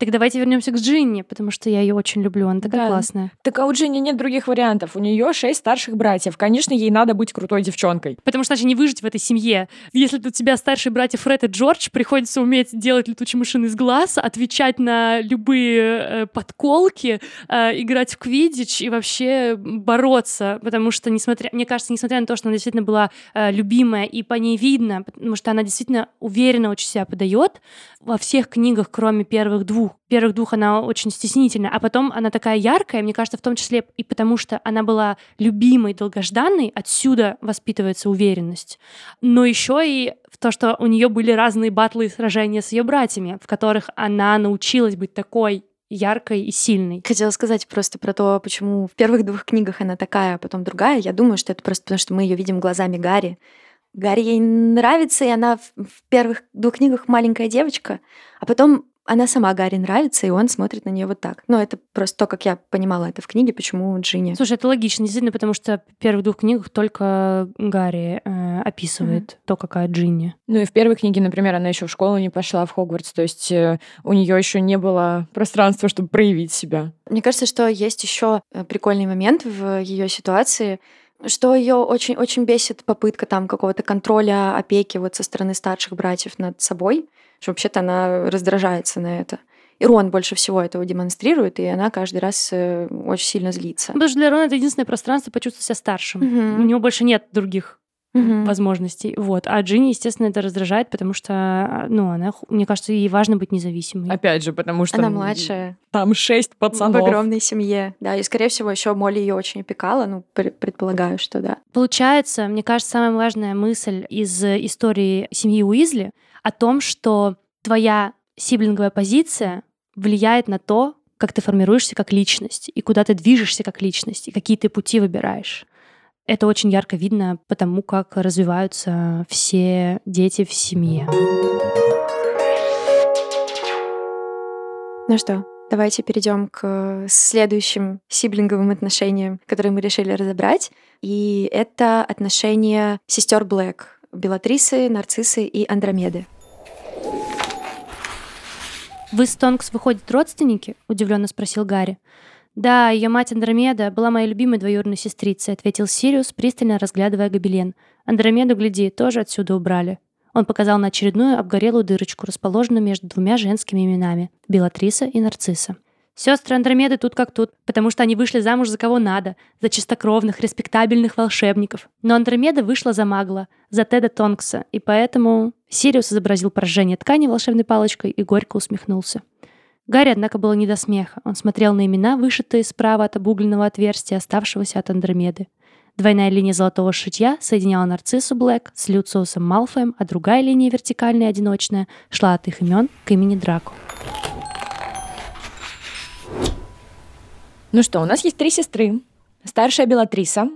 Так давайте вернемся к Джинни, потому что я ее очень люблю, она такая да. классная. Так а у Джинни нет других вариантов. У нее шесть старших братьев. Конечно, ей надо быть крутой девчонкой. Потому что иначе не выжить в этой семье. Если у тебя старшие братья Фред и Джордж, приходится уметь делать летучие машины из глаз, отвечать на любые э, подколки, э, играть в квидич и вообще бороться. Потому что, несмотря, мне кажется, несмотря на то, что она действительно была э, любимая и по ней видно, потому что она действительно уверенно очень себя подает, во всех книгах, кроме первых двух. Первых двух она очень стеснительна, а потом она такая яркая, мне кажется, в том числе и потому, что она была любимой, долгожданной, отсюда воспитывается уверенность. Но еще и в то, что у нее были разные батлы и сражения с ее братьями, в которых она научилась быть такой яркой и сильной. Хотела сказать просто про то, почему в первых двух книгах она такая, а потом другая. Я думаю, что это просто потому, что мы ее видим глазами Гарри. Гарри ей нравится, и она в первых двух книгах маленькая девочка, а потом она сама Гарри нравится, и он смотрит на нее вот так. Но это просто то, как я понимала это в книге, почему Джинни. Слушай, это логично, действительно, потому что в первых двух книгах только Гарри э, описывает mm. то, какая Джинни. Ну и в первой книге, например, она еще в школу не пошла в Хогвартс, то есть э, у нее еще не было пространства, чтобы проявить себя. Мне кажется, что есть еще э, прикольный момент в ее ситуации что ее очень-очень бесит попытка там какого-то контроля, опеки вот со стороны старших братьев над собой, что вообще-то она раздражается на это. И Рон больше всего этого демонстрирует, и она каждый раз э, очень сильно злится. Потому что для Рона это единственное пространство почувствовать себя старшим. Мгм. У него больше нет других Мгм. возможностей. Вот. А Джинни, естественно, это раздражает, потому что, ну, она, мне кажется, ей важно быть независимой. Опять же, потому что... Она младшая, Там шесть в пацанов. огромной семье. Да, и, скорее всего, еще Молли ее очень опекала. Ну, пр- предполагаю, что да. Получается, мне кажется, самая важная мысль из э, истории семьи Уизли о том, что твоя сиблинговая позиция влияет на то, как ты формируешься как личность, и куда ты движешься как личность, и какие ты пути выбираешь. Это очень ярко видно по тому, как развиваются все дети в семье. Ну что, давайте перейдем к следующим сиблинговым отношениям, которые мы решили разобрать. И это отношения сестер Блэк. Белатрисы, Нарциссы и Андромеды. «Вы с Тонкс выходят родственники?» — удивленно спросил Гарри. «Да, ее мать Андромеда была моей любимой двоюродной сестрицей», — ответил Сириус, пристально разглядывая гобелен. «Андромеду, гляди, тоже отсюда убрали». Он показал на очередную обгорелую дырочку, расположенную между двумя женскими именами — Белатриса и Нарцисса. Сестры Андромеды тут как тут, потому что они вышли замуж за кого надо, за чистокровных, респектабельных волшебников. Но Андромеда вышла за Магла, за Теда Тонкса, и поэтому Сириус изобразил поражение ткани волшебной палочкой и горько усмехнулся. Гарри, однако, было не до смеха. Он смотрел на имена, вышитые справа от обугленного отверстия, оставшегося от Андромеды. Двойная линия золотого шитья соединяла Нарциссу Блэк с Люциусом Малфоем, а другая линия, вертикальная и одиночная, шла от их имен к имени Драко. Ну что, у нас есть три сестры. Старшая Белатриса,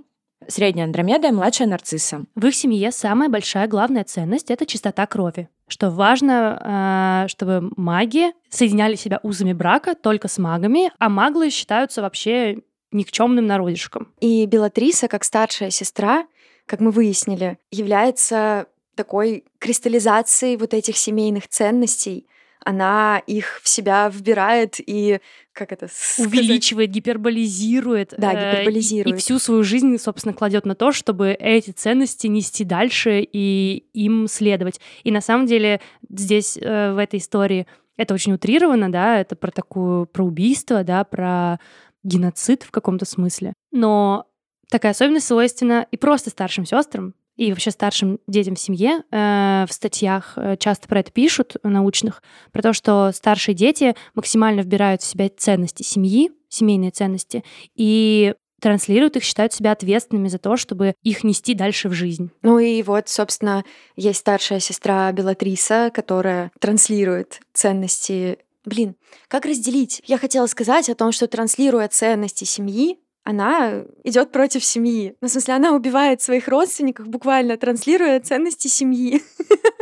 средняя Андромеда и младшая Нарцисса. В их семье самая большая главная ценность — это чистота крови. Что важно, э, чтобы маги соединяли себя узами брака только с магами, а маглы считаются вообще никчемным народишком. И Белатриса, как старшая сестра, как мы выяснили, является такой кристаллизацией вот этих семейных ценностей. Она их в себя вбирает и, как это сказать? увеличивает, гиперболизирует. Да, э, гиперболизирует. И, и всю свою жизнь, собственно, кладет на то, чтобы эти ценности нести дальше и им следовать. И на самом деле здесь, э, в этой истории, это очень утрировано, да, это про такую, про убийство, да, про геноцид в каком-то смысле. Но такая особенность свойственна и просто старшим сестрам, и вообще старшим детям в семье. Э, в статьях э, часто про это пишут, э, научных, про то, что старшие дети максимально вбирают в себя ценности семьи, семейные ценности, и транслируют их, считают себя ответственными за то, чтобы их нести дальше в жизнь. Ну и вот, собственно, есть старшая сестра Белатриса, которая транслирует ценности. Блин, как разделить? Я хотела сказать о том, что транслируя ценности семьи, она идет против семьи. Ну, в смысле, она убивает своих родственников, буквально транслируя ценности семьи.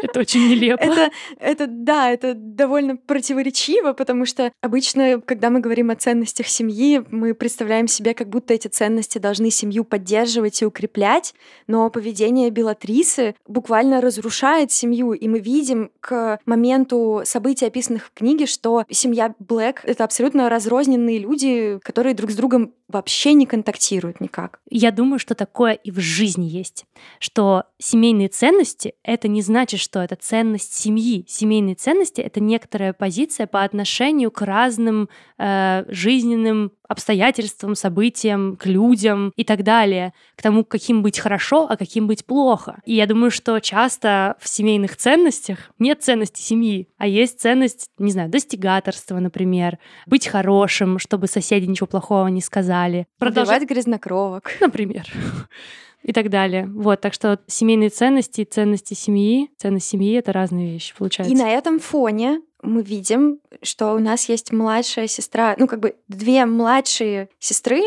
Это очень нелепо. Это, это, да, это довольно противоречиво, потому что обычно, когда мы говорим о ценностях семьи, мы представляем себе, как будто эти ценности должны семью поддерживать и укреплять, но поведение Белатрисы буквально разрушает семью, и мы видим к моменту событий, описанных в книге, что семья Блэк — это абсолютно разрозненные люди, которые друг с другом вообще не контактируют никак. Я думаю, что такое и в жизни есть. Что семейные ценности — это не значит, что это ценность семьи. Семейные ценности — это некоторая позиция по отношению к разным э, жизненным обстоятельствам, событиям, к людям и так далее, к тому, каким быть хорошо, а каким быть плохо. И я думаю, что часто в семейных ценностях нет ценности семьи, а есть ценность, не знаю, достигаторства, например, быть хорошим, чтобы соседи ничего плохого не сказали. Продолжать грязнокровок. например. И так далее. Вот, так что семейные ценности ценности семьи, ценность семьи — это разные вещи, получается. И на этом фоне мы видим, что у нас есть младшая сестра, ну как бы две младшие сестры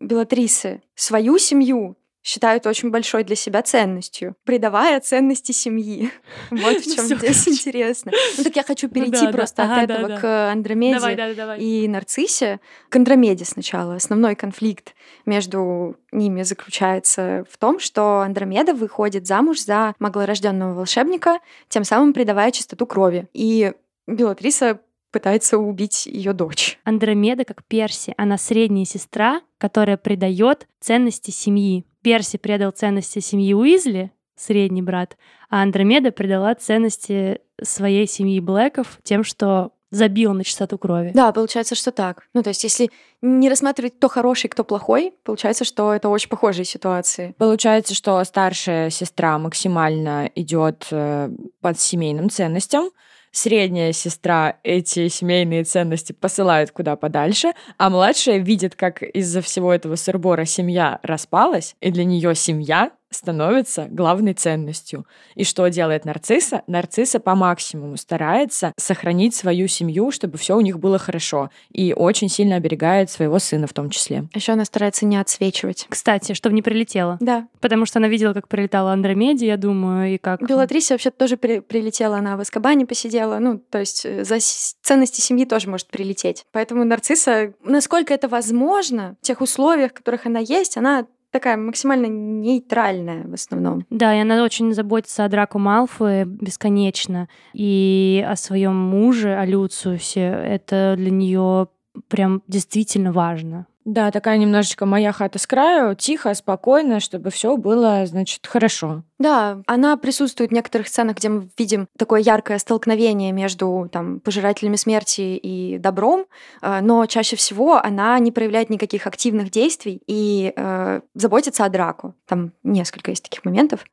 Белатрисы, свою семью считают очень большой для себя ценностью, придавая ценности семьи. Вот в Ну чем здесь интересно. Ну так я хочу Ну перейти просто от этого к Андромеде и Нарциссе. К Андромеде сначала. Основной конфликт между ними заключается в том, что Андромеда выходит замуж за маглорожденного волшебника, тем самым придавая чистоту крови. И Белатриса пытается убить ее дочь. Андромеда как Перси, она средняя сестра, которая придает ценности семьи. Перси предал ценности семьи Уизли, средний брат, а Андромеда придала ценности своей семьи Блэков тем, что забил на чистоту крови. Да, получается, что так. Ну, то есть, если не рассматривать, кто хороший, кто плохой, получается, что это очень похожие ситуации. Получается, что старшая сестра максимально идет э, под семейным ценностям, средняя сестра эти семейные ценности посылает куда подальше, а младшая видит, как из-за всего этого сырбора семья распалась, и для нее семья становится главной ценностью. И что делает нарцисса? Нарцисса по максимуму старается сохранить свою семью, чтобы все у них было хорошо. И очень сильно оберегает своего сына в том числе. Еще она старается не отсвечивать. Кстати, чтобы не прилетела. Да. Потому что она видела, как прилетала Андромеде, я думаю, и как... Белатрисе вообще тоже при- прилетела, она в Аскабане посидела. Ну, то есть э, за ценности семьи тоже может прилететь. Поэтому нарцисса, насколько это возможно, в тех условиях, в которых она есть, она такая максимально нейтральная в основном. Да, и она очень заботится о Драку Малфое бесконечно. И о своем муже, о Люциусе. Это для нее прям действительно важно. Да, такая немножечко моя хата с краю, тихо, спокойно, чтобы все было, значит, хорошо. Да, она присутствует в некоторых сценах, где мы видим такое яркое столкновение между там, пожирателями смерти и добром, э, но чаще всего она не проявляет никаких активных действий и э, заботится о Драку. Там несколько есть таких моментов.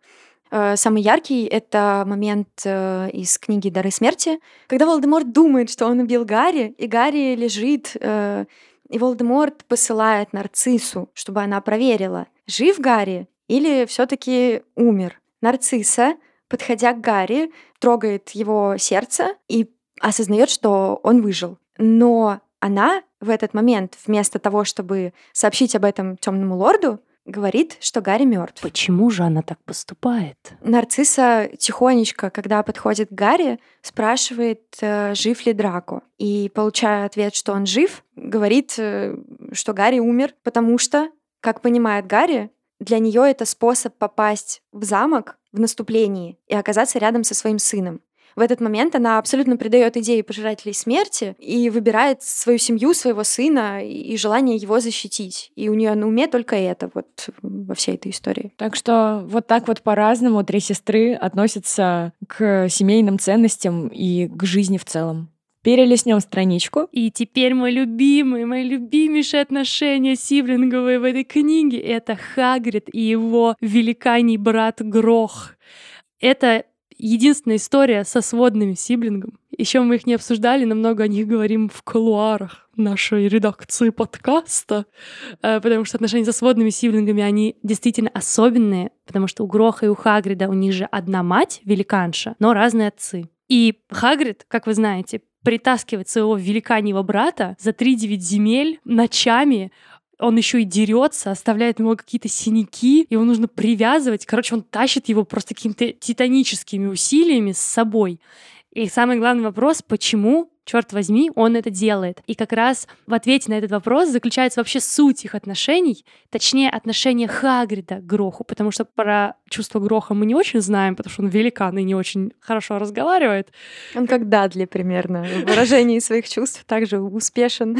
Э, Самый яркий — это момент э, из книги «Дары смерти», когда Волдеморт думает, что он убил Гарри, и Гарри лежит, и Волдеморт посылает нарциссу, чтобы она проверила, жив Гарри или все таки умер. Нарцисса, подходя к Гарри, трогает его сердце и осознает, что он выжил. Но она в этот момент, вместо того, чтобы сообщить об этом темному лорду, говорит, что Гарри мертв. Почему же она так поступает? Нарцисса тихонечко, когда подходит к Гарри, спрашивает, э, жив ли Драко. И, получая ответ, что он жив, говорит, э, что Гарри умер, потому что, как понимает Гарри, для нее это способ попасть в замок в наступлении и оказаться рядом со своим сыном. В этот момент она абсолютно придает идее пожирателей смерти и выбирает свою семью, своего сына и желание его защитить. И у нее на уме только это вот во всей этой истории. Так что вот так вот по-разному три сестры относятся к семейным ценностям и к жизни в целом. Перелистнем страничку. И теперь мой любимый, мои любимейшие отношения сиблинговые в этой книге — это Хагрид и его великаний брат Грох. Это единственная история со сводными сиблингом. Еще мы их не обсуждали, но много о них говорим в кулуарах нашей редакции подкаста, э, потому что отношения со сводными сиблингами, они действительно особенные, потому что у Гроха и у Хагрида у них же одна мать, великанша, но разные отцы. И Хагрид, как вы знаете, притаскивает своего великаньего брата за 3-9 земель ночами, он еще и дерется, оставляет ему какие-то синяки, его нужно привязывать. Короче, он тащит его просто какими-то титаническими усилиями с собой. И самый главный вопрос, почему, черт возьми, он это делает? И как раз в ответе на этот вопрос заключается вообще суть их отношений, точнее, отношения Хагрида к Гроху, потому что про чувство Гроха мы не очень знаем, потому что он великан и не очень хорошо разговаривает. Он как Дадли примерно. В выражении своих чувств также успешен.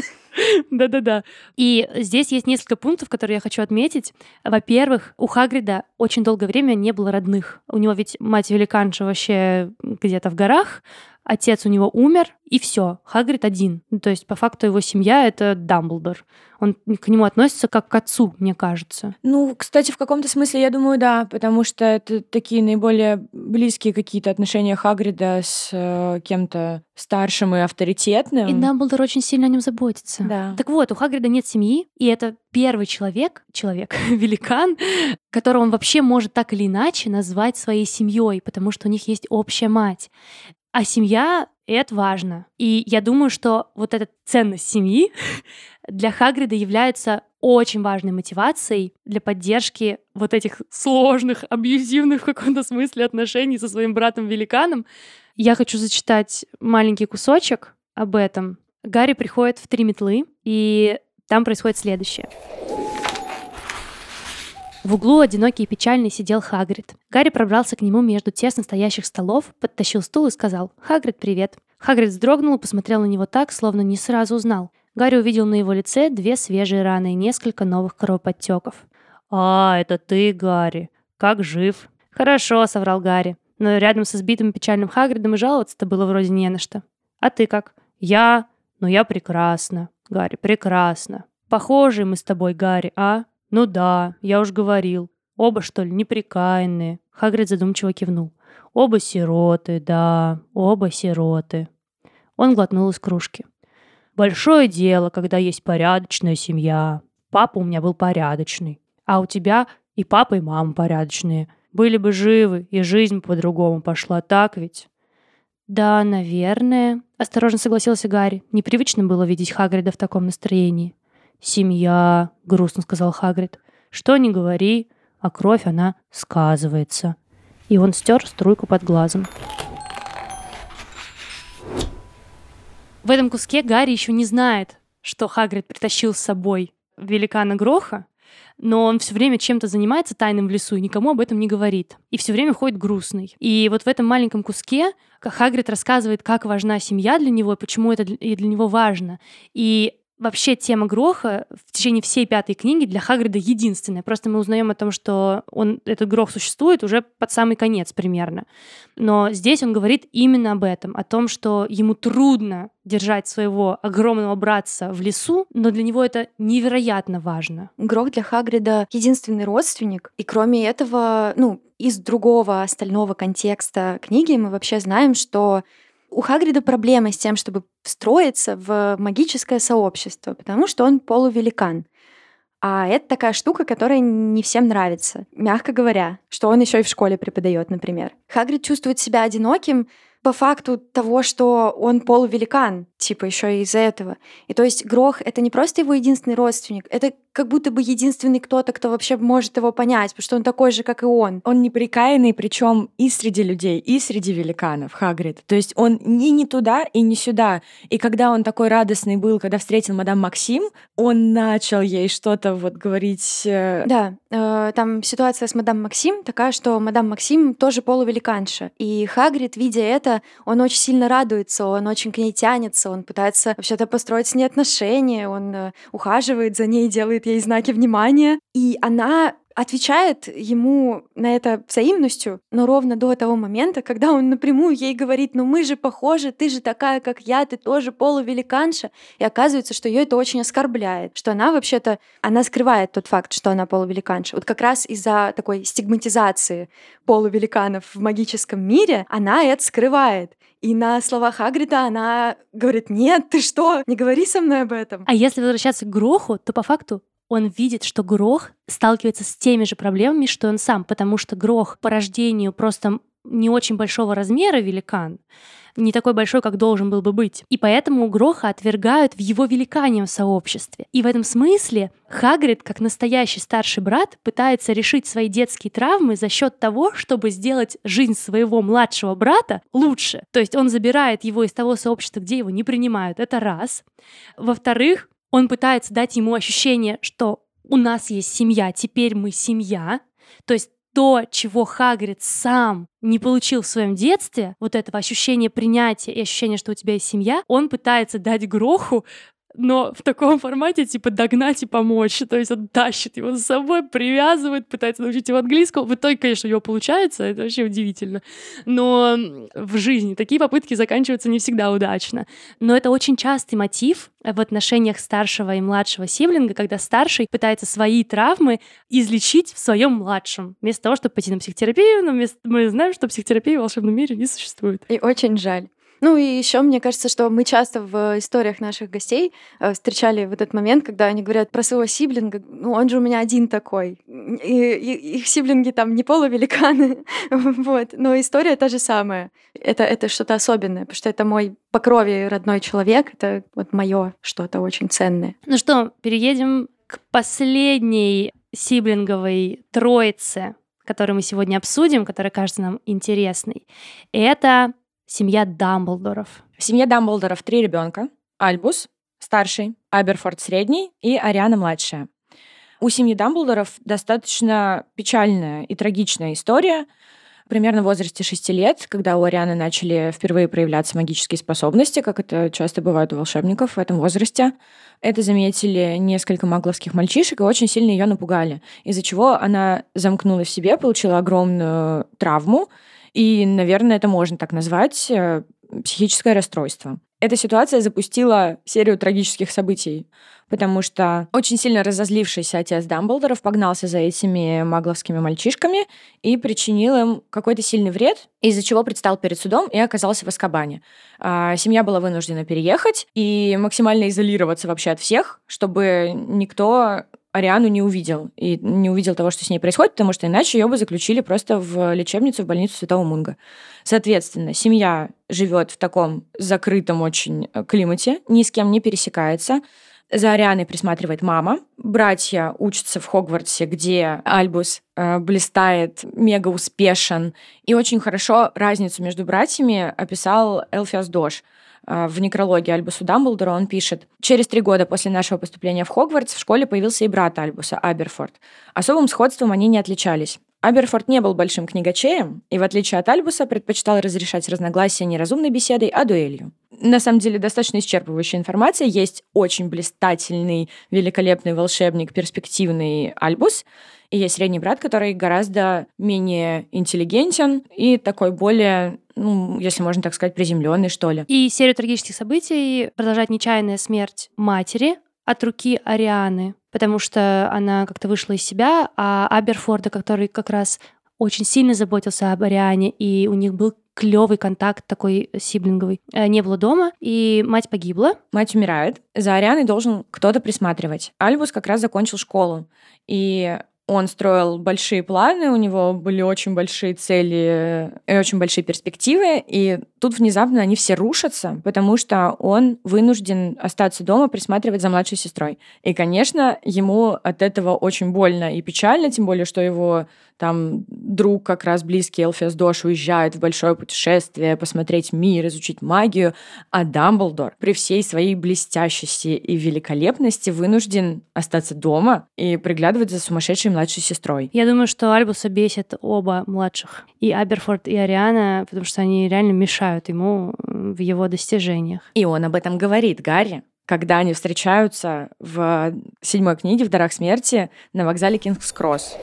Да-да-да. И здесь есть несколько пунктов, которые я хочу отметить. Во-первых, у Хагрида очень долгое время не было родных. У него ведь мать великанша вообще где-то в горах, отец у него умер, и все, Хагрид один. Ну, то есть, по факту, его семья — это Дамблдор. Он к нему относится как к отцу, мне кажется. Ну, кстати, в каком-то смысле, я думаю, да, потому что это такие наиболее близкие какие-то отношения Хагрида с э, кем-то старшим и авторитетным. И Дамблдор очень сильно о нем заботится. Да. Так вот, у Хагрида нет семьи, и это первый человек, человек, великан, которого он вообще может так или иначе назвать своей семьей, потому что у них есть общая мать. А семья — это важно. И я думаю, что вот эта ценность семьи для Хагрида является очень важной мотивацией для поддержки вот этих сложных, абьюзивных в каком-то смысле отношений со своим братом-великаном. Я хочу зачитать маленький кусочек об этом. Гарри приходит в три метлы, и там происходит следующее. В углу одинокий и печальный сидел Хагрид. Гарри пробрался к нему между тесно стоящих столов, подтащил стул и сказал «Хагрид, привет». Хагрид вздрогнул и посмотрел на него так, словно не сразу узнал. Гарри увидел на его лице две свежие раны и несколько новых кровоподтеков. «А, это ты, Гарри. Как жив?» «Хорошо», — соврал Гарри. Но рядом со сбитым печальным Хагридом и жаловаться-то было вроде не на что. «А ты как?» Я? Ну, я прекрасно. Гарри, прекрасно. Похожие мы с тобой, Гарри, а? Ну да, я уж говорил. Оба, что ли, неприкаянные. Хагрид задумчиво кивнул. Оба сироты, да, оба сироты. Он глотнул из кружки. Большое дело, когда есть порядочная семья. Папа у меня был порядочный. А у тебя и папа, и мама порядочные. Были бы живы, и жизнь по-другому пошла, так ведь? Да, наверное. Осторожно согласился Гарри. Непривычно было видеть Хагрида в таком настроении. «Семья», — грустно сказал Хагрид. «Что ни говори, а кровь, она сказывается». И он стер струйку под глазом. В этом куске Гарри еще не знает, что Хагрид притащил с собой великана Гроха, но он все время чем-то занимается тайным в лесу и никому об этом не говорит. И все время ходит грустный. И вот в этом маленьком куске Хагрид рассказывает, как важна семья для него и почему это для него важно. И Вообще тема Гроха в течение всей пятой книги для Хагрида единственная. Просто мы узнаем о том, что он, этот Грох существует уже под самый конец примерно. Но здесь он говорит именно об этом, о том, что ему трудно держать своего огромного братца в лесу, но для него это невероятно важно. Грох для Хагрида единственный родственник, и кроме этого, ну, из другого остального контекста книги мы вообще знаем, что у Хагрида проблемы с тем, чтобы встроиться в магическое сообщество, потому что он полувеликан. А это такая штука, которая не всем нравится, мягко говоря, что он еще и в школе преподает, например. Хагрид чувствует себя одиноким по факту того, что он полувеликан, типа еще и из-за этого. И то есть Грох — это не просто его единственный родственник, это как будто бы единственный кто-то, кто вообще может его понять, потому что он такой же, как и он. Он неприкаянный, причем и среди людей, и среди великанов, Хагрид. То есть он ни не туда, и не сюда. И когда он такой радостный был, когда встретил мадам Максим, он начал ей что-то вот говорить... Э, да, э, там ситуация с мадам Максим такая, что мадам Максим тоже полувеликанша. И Хагрид, видя это, он очень сильно радуется, он очень к ней тянется, он пытается вообще-то построить с ней отношения, он э, ухаживает за ней, делает ей знаки внимания. И она отвечает ему на это взаимностью, но ровно до того момента, когда он напрямую ей говорит, ну мы же похожи, ты же такая, как я, ты тоже полувеликанша. И оказывается, что ее это очень оскорбляет, что она вообще-то, она скрывает тот факт, что она полувеликанша. Вот как раз из-за такой стигматизации полувеликанов в магическом мире она это скрывает. И на словах Агрида она говорит, нет, ты что, не говори со мной об этом. А если возвращаться к Гроху, то по факту он видит, что Грох сталкивается с теми же проблемами, что он сам, потому что Грох по рождению просто не очень большого размера великан, не такой большой, как должен был бы быть. И поэтому Гроха отвергают в его великаньем сообществе. И в этом смысле Хагрид, как настоящий старший брат, пытается решить свои детские травмы за счет того, чтобы сделать жизнь своего младшего брата лучше. То есть он забирает его из того сообщества, где его не принимают. Это раз. Во-вторых, он пытается дать ему ощущение, что у нас есть семья, теперь мы семья. То есть то, чего Хагрид сам не получил в своем детстве, вот этого ощущения принятия и ощущения, что у тебя есть семья, он пытается дать Гроху но в таком формате, типа, догнать и помочь. То есть он тащит его за собой, привязывает, пытается научить его английскому. В итоге, конечно, у него получается, это вообще удивительно. Но в жизни такие попытки заканчиваются не всегда удачно. Но это очень частый мотив в отношениях старшего и младшего сиблинга, когда старший пытается свои травмы излечить в своем младшем, вместо того, чтобы пойти на психотерапию, но мы знаем, что психотерапии в волшебном мире не существует. И очень жаль. Ну и еще мне кажется, что мы часто в историях наших гостей э, встречали в этот момент, когда они говорят про своего сиблинга, ну он же у меня один такой. И, и их сиблинги там не полувеликаны, вот. Но история та же самая. Это, это что-то особенное, потому что это мой по крови родной человек, это вот мое что-то очень ценное. Ну что, переедем к последней сиблинговой троице, которую мы сегодня обсудим, которая кажется нам интересной. Это Семья Дамблдоров. В семье Дамблдоров три ребенка. Альбус, старший, Аберфорд, средний и Ариана, младшая. У семьи Дамблдоров достаточно печальная и трагичная история. Примерно в возрасте шести лет, когда у Арианы начали впервые проявляться магические способности, как это часто бывает у волшебников в этом возрасте, это заметили несколько магловских мальчишек и очень сильно ее напугали, из-за чего она замкнулась в себе, получила огромную травму, и, наверное, это можно так назвать. Э, психическое расстройство. Эта ситуация запустила серию трагических событий, потому что очень сильно разозлившийся отец Дамблдоров погнался за этими магловскими мальчишками и причинил им какой-то сильный вред, из-за чего предстал перед судом и оказался в Аскабане. А, семья была вынуждена переехать и максимально изолироваться вообще от всех, чтобы никто Ариану не увидел. И не увидел того, что с ней происходит, потому что иначе ее бы заключили просто в лечебницу, в больницу Святого Мунга. Соответственно, семья живет в таком закрытом очень э, климате, ни с кем не пересекается. За Арианой присматривает мама. Братья учатся в Хогвартсе, где Альбус э, блистает, мега успешен. И очень хорошо разницу между братьями описал Элфиас Дош – в некрологе Альбусу Дамблдору он пишет, «Через три года после нашего поступления в Хогвартс в школе появился и брат Альбуса, Аберфорд. Особым сходством они не отличались. Аберфорд не был большим книгачеем и, в отличие от Альбуса, предпочитал разрешать разногласия не разумной беседой, а дуэлью. На самом деле, достаточно исчерпывающая информация. Есть очень блистательный, великолепный волшебник, перспективный Альбус, и есть средний брат, который гораздо менее интеллигентен и такой более ну, если можно так сказать, приземленный, что ли. И серию трагических событий продолжает нечаянная смерть матери от руки Арианы, потому что она как-то вышла из себя, а Аберфорда, который как раз очень сильно заботился об Ариане, и у них был клевый контакт такой сиблинговый. Э, не было дома, и мать погибла. Мать умирает. За Арианой должен кто-то присматривать. Альбус как раз закончил школу. И он строил большие планы, у него были очень большие цели и очень большие перспективы, и тут внезапно они все рушатся, потому что он вынужден остаться дома, присматривать за младшей сестрой. И, конечно, ему от этого очень больно и печально, тем более, что его там друг как раз близкий Элфиас Дош уезжает в большое путешествие, посмотреть мир, изучить магию, а Дамблдор при всей своей блестящести и великолепности вынужден остаться дома и приглядывать за сумасшедшей младшей сестрой. Я думаю, что Альбуса бесит оба младших, и Аберфорд, и Ариана, потому что они реально мешают ему в его достижениях. И он об этом говорит, Гарри когда они встречаются в седьмой книге «В дарах смерти» на вокзале Кингс-Кросс.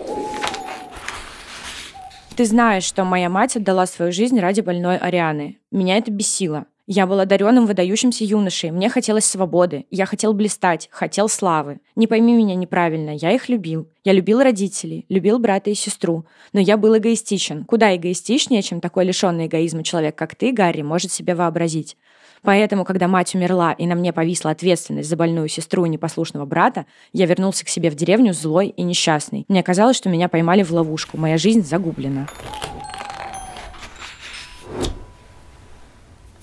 Ты знаешь, что моя мать отдала свою жизнь ради больной Арианы. Меня это бесило. Я был одаренным выдающимся юношей, мне хотелось свободы, я хотел блистать, хотел славы. Не пойми меня неправильно, я их любил. Я любил родителей, любил брата и сестру, но я был эгоистичен. Куда эгоистичнее, чем такой лишенный эгоизма человек, как ты, Гарри, может себе вообразить. Поэтому, когда мать умерла и на мне повисла ответственность за больную сестру и непослушного брата, я вернулся к себе в деревню злой и несчастный. Мне казалось, что меня поймали в ловушку, моя жизнь загублена.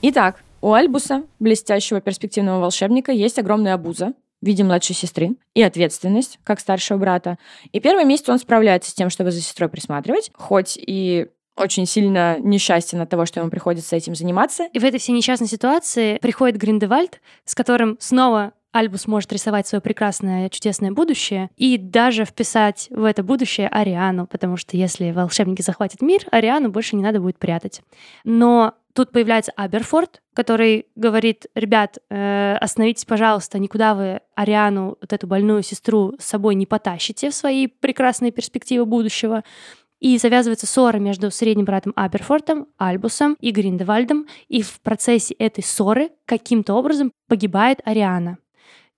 Итак, у Альбуса, блестящего перспективного волшебника, есть огромная обуза в виде младшей сестры и ответственность, как старшего брата. И первый месяц он справляется с тем, чтобы за сестрой присматривать, хоть и очень сильно несчастен от того, что ему приходится этим заниматься. И в этой всей несчастной ситуации приходит Гриндевальд, с которым снова Альбус может рисовать свое прекрасное, чудесное будущее и даже вписать в это будущее Ариану, потому что если волшебники захватят мир, Ариану больше не надо будет прятать. Но тут появляется Аберфорд, который говорит, ребят, э, остановитесь, пожалуйста, никуда вы Ариану, вот эту больную сестру, с собой не потащите в свои прекрасные перспективы будущего. И завязывается ссора между средним братом Аберфортом, Альбусом и Гриндевальдом, и в процессе этой ссоры каким-то образом погибает Ариана.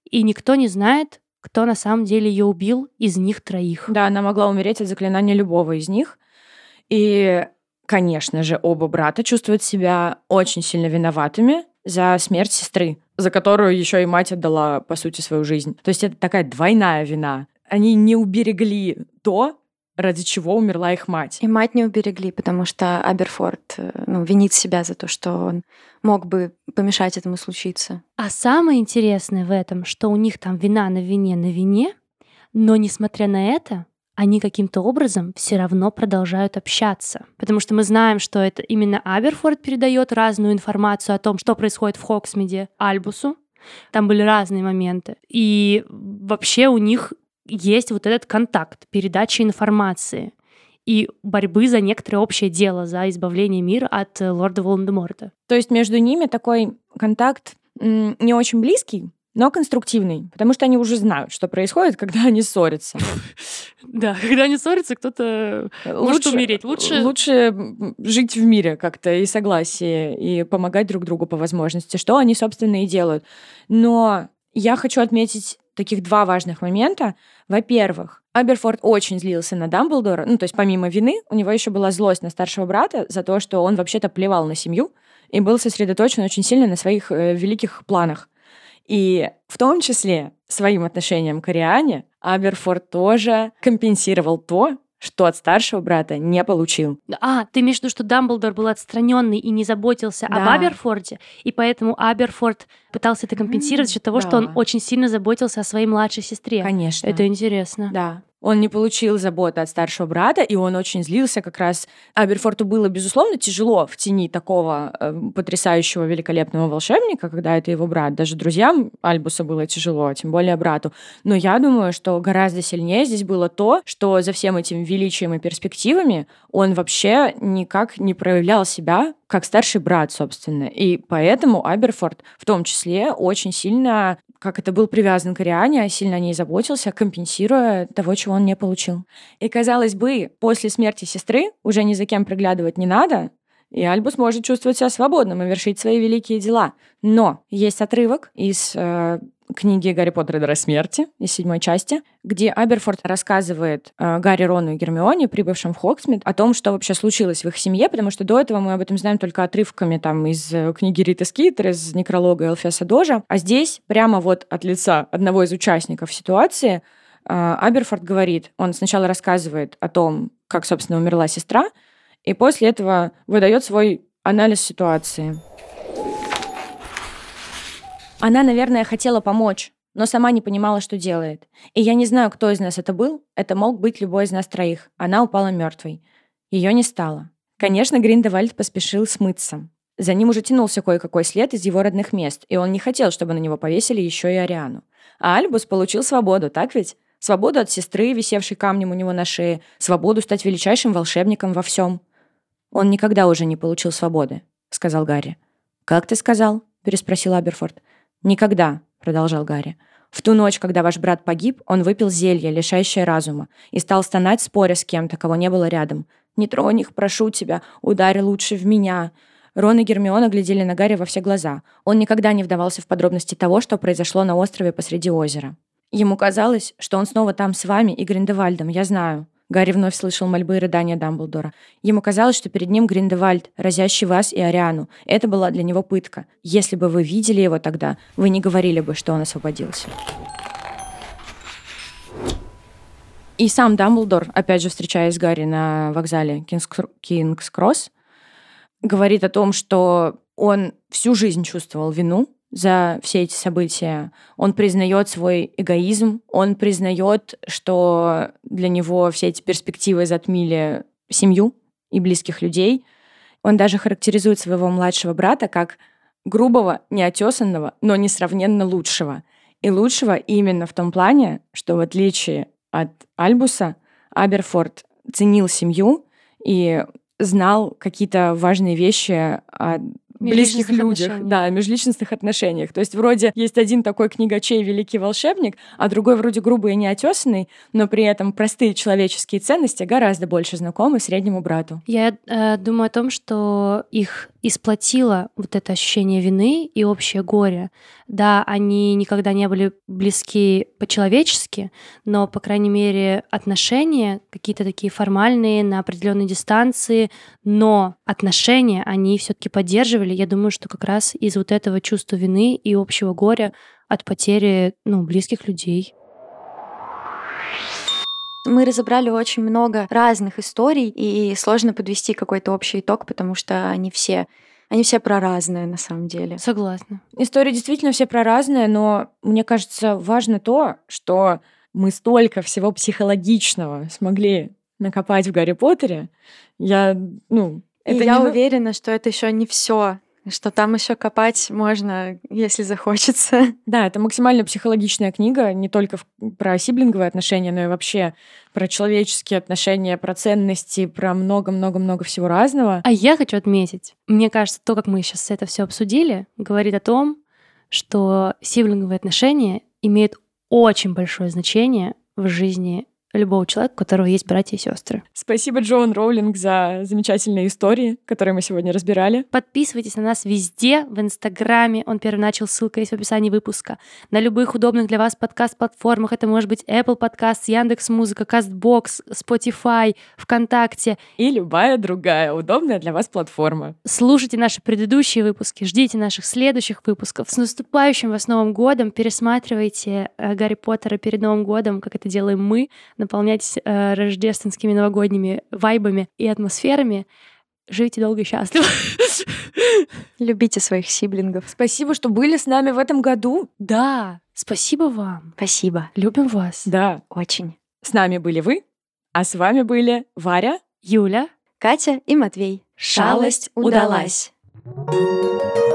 И никто не знает, кто на самом деле ее убил из них троих. Да, она могла умереть от заклинания любого из них. И, конечно же, оба брата чувствуют себя очень сильно виноватыми за смерть сестры, за которую еще и мать отдала, по сути, свою жизнь. То есть это такая двойная вина. Они не уберегли то, ради чего умерла их мать. И мать не уберегли, потому что Аберфорд э, ну, винит себя за то, что он мог бы помешать этому случиться. А самое интересное в этом, что у них там вина на вине на вине, но несмотря на это, они каким-то образом все равно продолжают общаться. Потому что мы знаем, что это именно Аберфорд передает разную информацию о том, что происходит в Хоксмиде Альбусу. Там были разные моменты. И вообще у них есть вот этот контакт, передача информации и борьбы за некоторое общее дело, за избавление мира от э, лорда Волан-де-Морта. То есть между ними такой контакт не очень близкий, но конструктивный, потому что они уже знают, что происходит, когда они ссорятся. Да, когда они ссорятся, кто-то может умереть. Лучше... Лучше жить в мире как-то и согласии, и помогать друг другу по возможности, что они, собственно, и делают. Но я хочу отметить таких два важных момента. Во-первых, Аберфорт очень злился на Дамблдора. Ну, то есть помимо вины, у него еще была злость на старшего брата за то, что он вообще-то плевал на семью и был сосредоточен очень сильно на своих э, великих планах. И в том числе своим отношением к Ариане Аберфорт тоже компенсировал то, что от старшего брата не получил. А, ты имеешь в виду, что Дамблдор был отстраненный и не заботился да. об Аберфорте, и поэтому Аберфорт пытался это компенсировать за счет того, да. что он очень сильно заботился о своей младшей сестре. Конечно. Это интересно. Да. Он не получил заботы от старшего брата, и он очень злился как раз. Аберфорту было, безусловно, тяжело в тени такого э, потрясающего, великолепного волшебника, когда это его брат. Даже друзьям Альбуса было тяжело, тем более брату. Но я думаю, что гораздо сильнее здесь было то, что за всем этим величием и перспективами он вообще никак не проявлял себя как старший брат, собственно. И поэтому Аберфорд в том числе очень сильно как это был привязан к Ариане, сильно о ней заботился, компенсируя того, чего он не получил. И, казалось бы, после смерти сестры уже ни за кем приглядывать не надо, и Альбус может чувствовать себя свободным и вершить свои великие дела. Но есть отрывок из э, книги «Гарри Поттер и дары смерти» из седьмой части, где Аберфорд рассказывает э, Гарри, Рону и Гермионе, прибывшим в Хоксмит, о том, что вообще случилось в их семье, потому что до этого мы об этом знаем только отрывками там из э, книги Риты Скитер, из некролога Элфеса Дожа. А здесь прямо вот от лица одного из участников ситуации э, Аберфорд говорит, он сначала рассказывает о том, как, собственно, умерла сестра, и после этого выдает свой анализ ситуации. Она, наверное, хотела помочь, но сама не понимала, что делает. И я не знаю, кто из нас это был. Это мог быть любой из нас троих. Она упала мертвой. Ее не стало. Конечно, Гриндевальд поспешил смыться. За ним уже тянулся кое-какой след из его родных мест, и он не хотел, чтобы на него повесили еще и Ариану. А Альбус получил свободу, так ведь? Свободу от сестры, висевшей камнем у него на шее, свободу стать величайшим волшебником во всем. «Он никогда уже не получил свободы», — сказал Гарри. «Как ты сказал?» — переспросил Аберфорд. «Никогда», — продолжал Гарри. «В ту ночь, когда ваш брат погиб, он выпил зелье, лишающее разума, и стал стонать, споря с кем-то, кого не было рядом. «Не тронь их, прошу тебя, ударь лучше в меня». Рон и Гермиона глядели на Гарри во все глаза. Он никогда не вдавался в подробности того, что произошло на острове посреди озера. Ему казалось, что он снова там с вами и Гриндевальдом, я знаю. Гарри вновь слышал мольбы и рыдания Дамблдора. Ему казалось, что перед ним Гриндевальд, разящий вас и Ариану. Это была для него пытка. Если бы вы видели его тогда, вы не говорили бы, что он освободился. И сам Дамблдор, опять же, встречаясь с Гарри на вокзале Кингс-Кросс, говорит о том, что он всю жизнь чувствовал вину за все эти события. Он признает свой эгоизм, он признает, что для него все эти перспективы затмили семью и близких людей. Он даже характеризует своего младшего брата как грубого, неотесанного, но несравненно лучшего. И лучшего именно в том плане, что в отличие от Альбуса, Аберфорд ценил семью и знал какие-то важные вещи о близких людях, да, межличностных отношениях. То есть вроде есть один такой книгачей, великий волшебник, а другой вроде грубый и неотесанный, но при этом простые человеческие ценности гораздо больше знакомы среднему брату. Я э, думаю о том, что их и сплотило вот это ощущение вины и общее горе. Да, они никогда не были близки по-человечески, но, по крайней мере, отношения какие-то такие формальные, на определенной дистанции, но отношения они все-таки поддерживали. Я думаю, что как раз из вот этого чувства вины и общего горя от потери ну, близких людей. Мы разобрали очень много разных историй, и сложно подвести какой-то общий итог, потому что они все они все про разное на самом деле. Согласна. Истории действительно все про разное, но мне кажется важно то, что мы столько всего психологичного смогли накопать в Гарри Поттере. Я, ну, это я не... уверена, что это еще не все что там еще копать можно, если захочется. Да, это максимально психологичная книга, не только про сиблинговые отношения, но и вообще про человеческие отношения, про ценности, про много-много-много всего разного. А я хочу отметить, мне кажется, то, как мы сейчас это все обсудили, говорит о том, что сиблинговые отношения имеют очень большое значение в жизни любого человека, у которого есть братья и сестры. Спасибо, Джоан Роулинг, за замечательные истории, которые мы сегодня разбирали. Подписывайтесь на нас везде, в Инстаграме, он первый начал, ссылка есть в описании выпуска, на любых удобных для вас подкаст-платформах, это может быть Apple Podcast, Яндекс Музыка, Castbox, Spotify, ВКонтакте. И любая другая удобная для вас платформа. Слушайте наши предыдущие выпуски, ждите наших следующих выпусков. С наступающим вас Новым годом! Пересматривайте э, Гарри Поттера перед Новым годом, как это делаем мы, наполняйтесь э, рождественскими новогодними вайбами и атмосферами. Живите долго и счастливо. Любите своих сиблингов. Спасибо, что были с нами в этом году. Да, спасибо вам. Спасибо. Любим вас. Да, Очень. с нами были вы, а с вами были Варя. Юля. Катя и Матвей. Шалость удалась. удалась.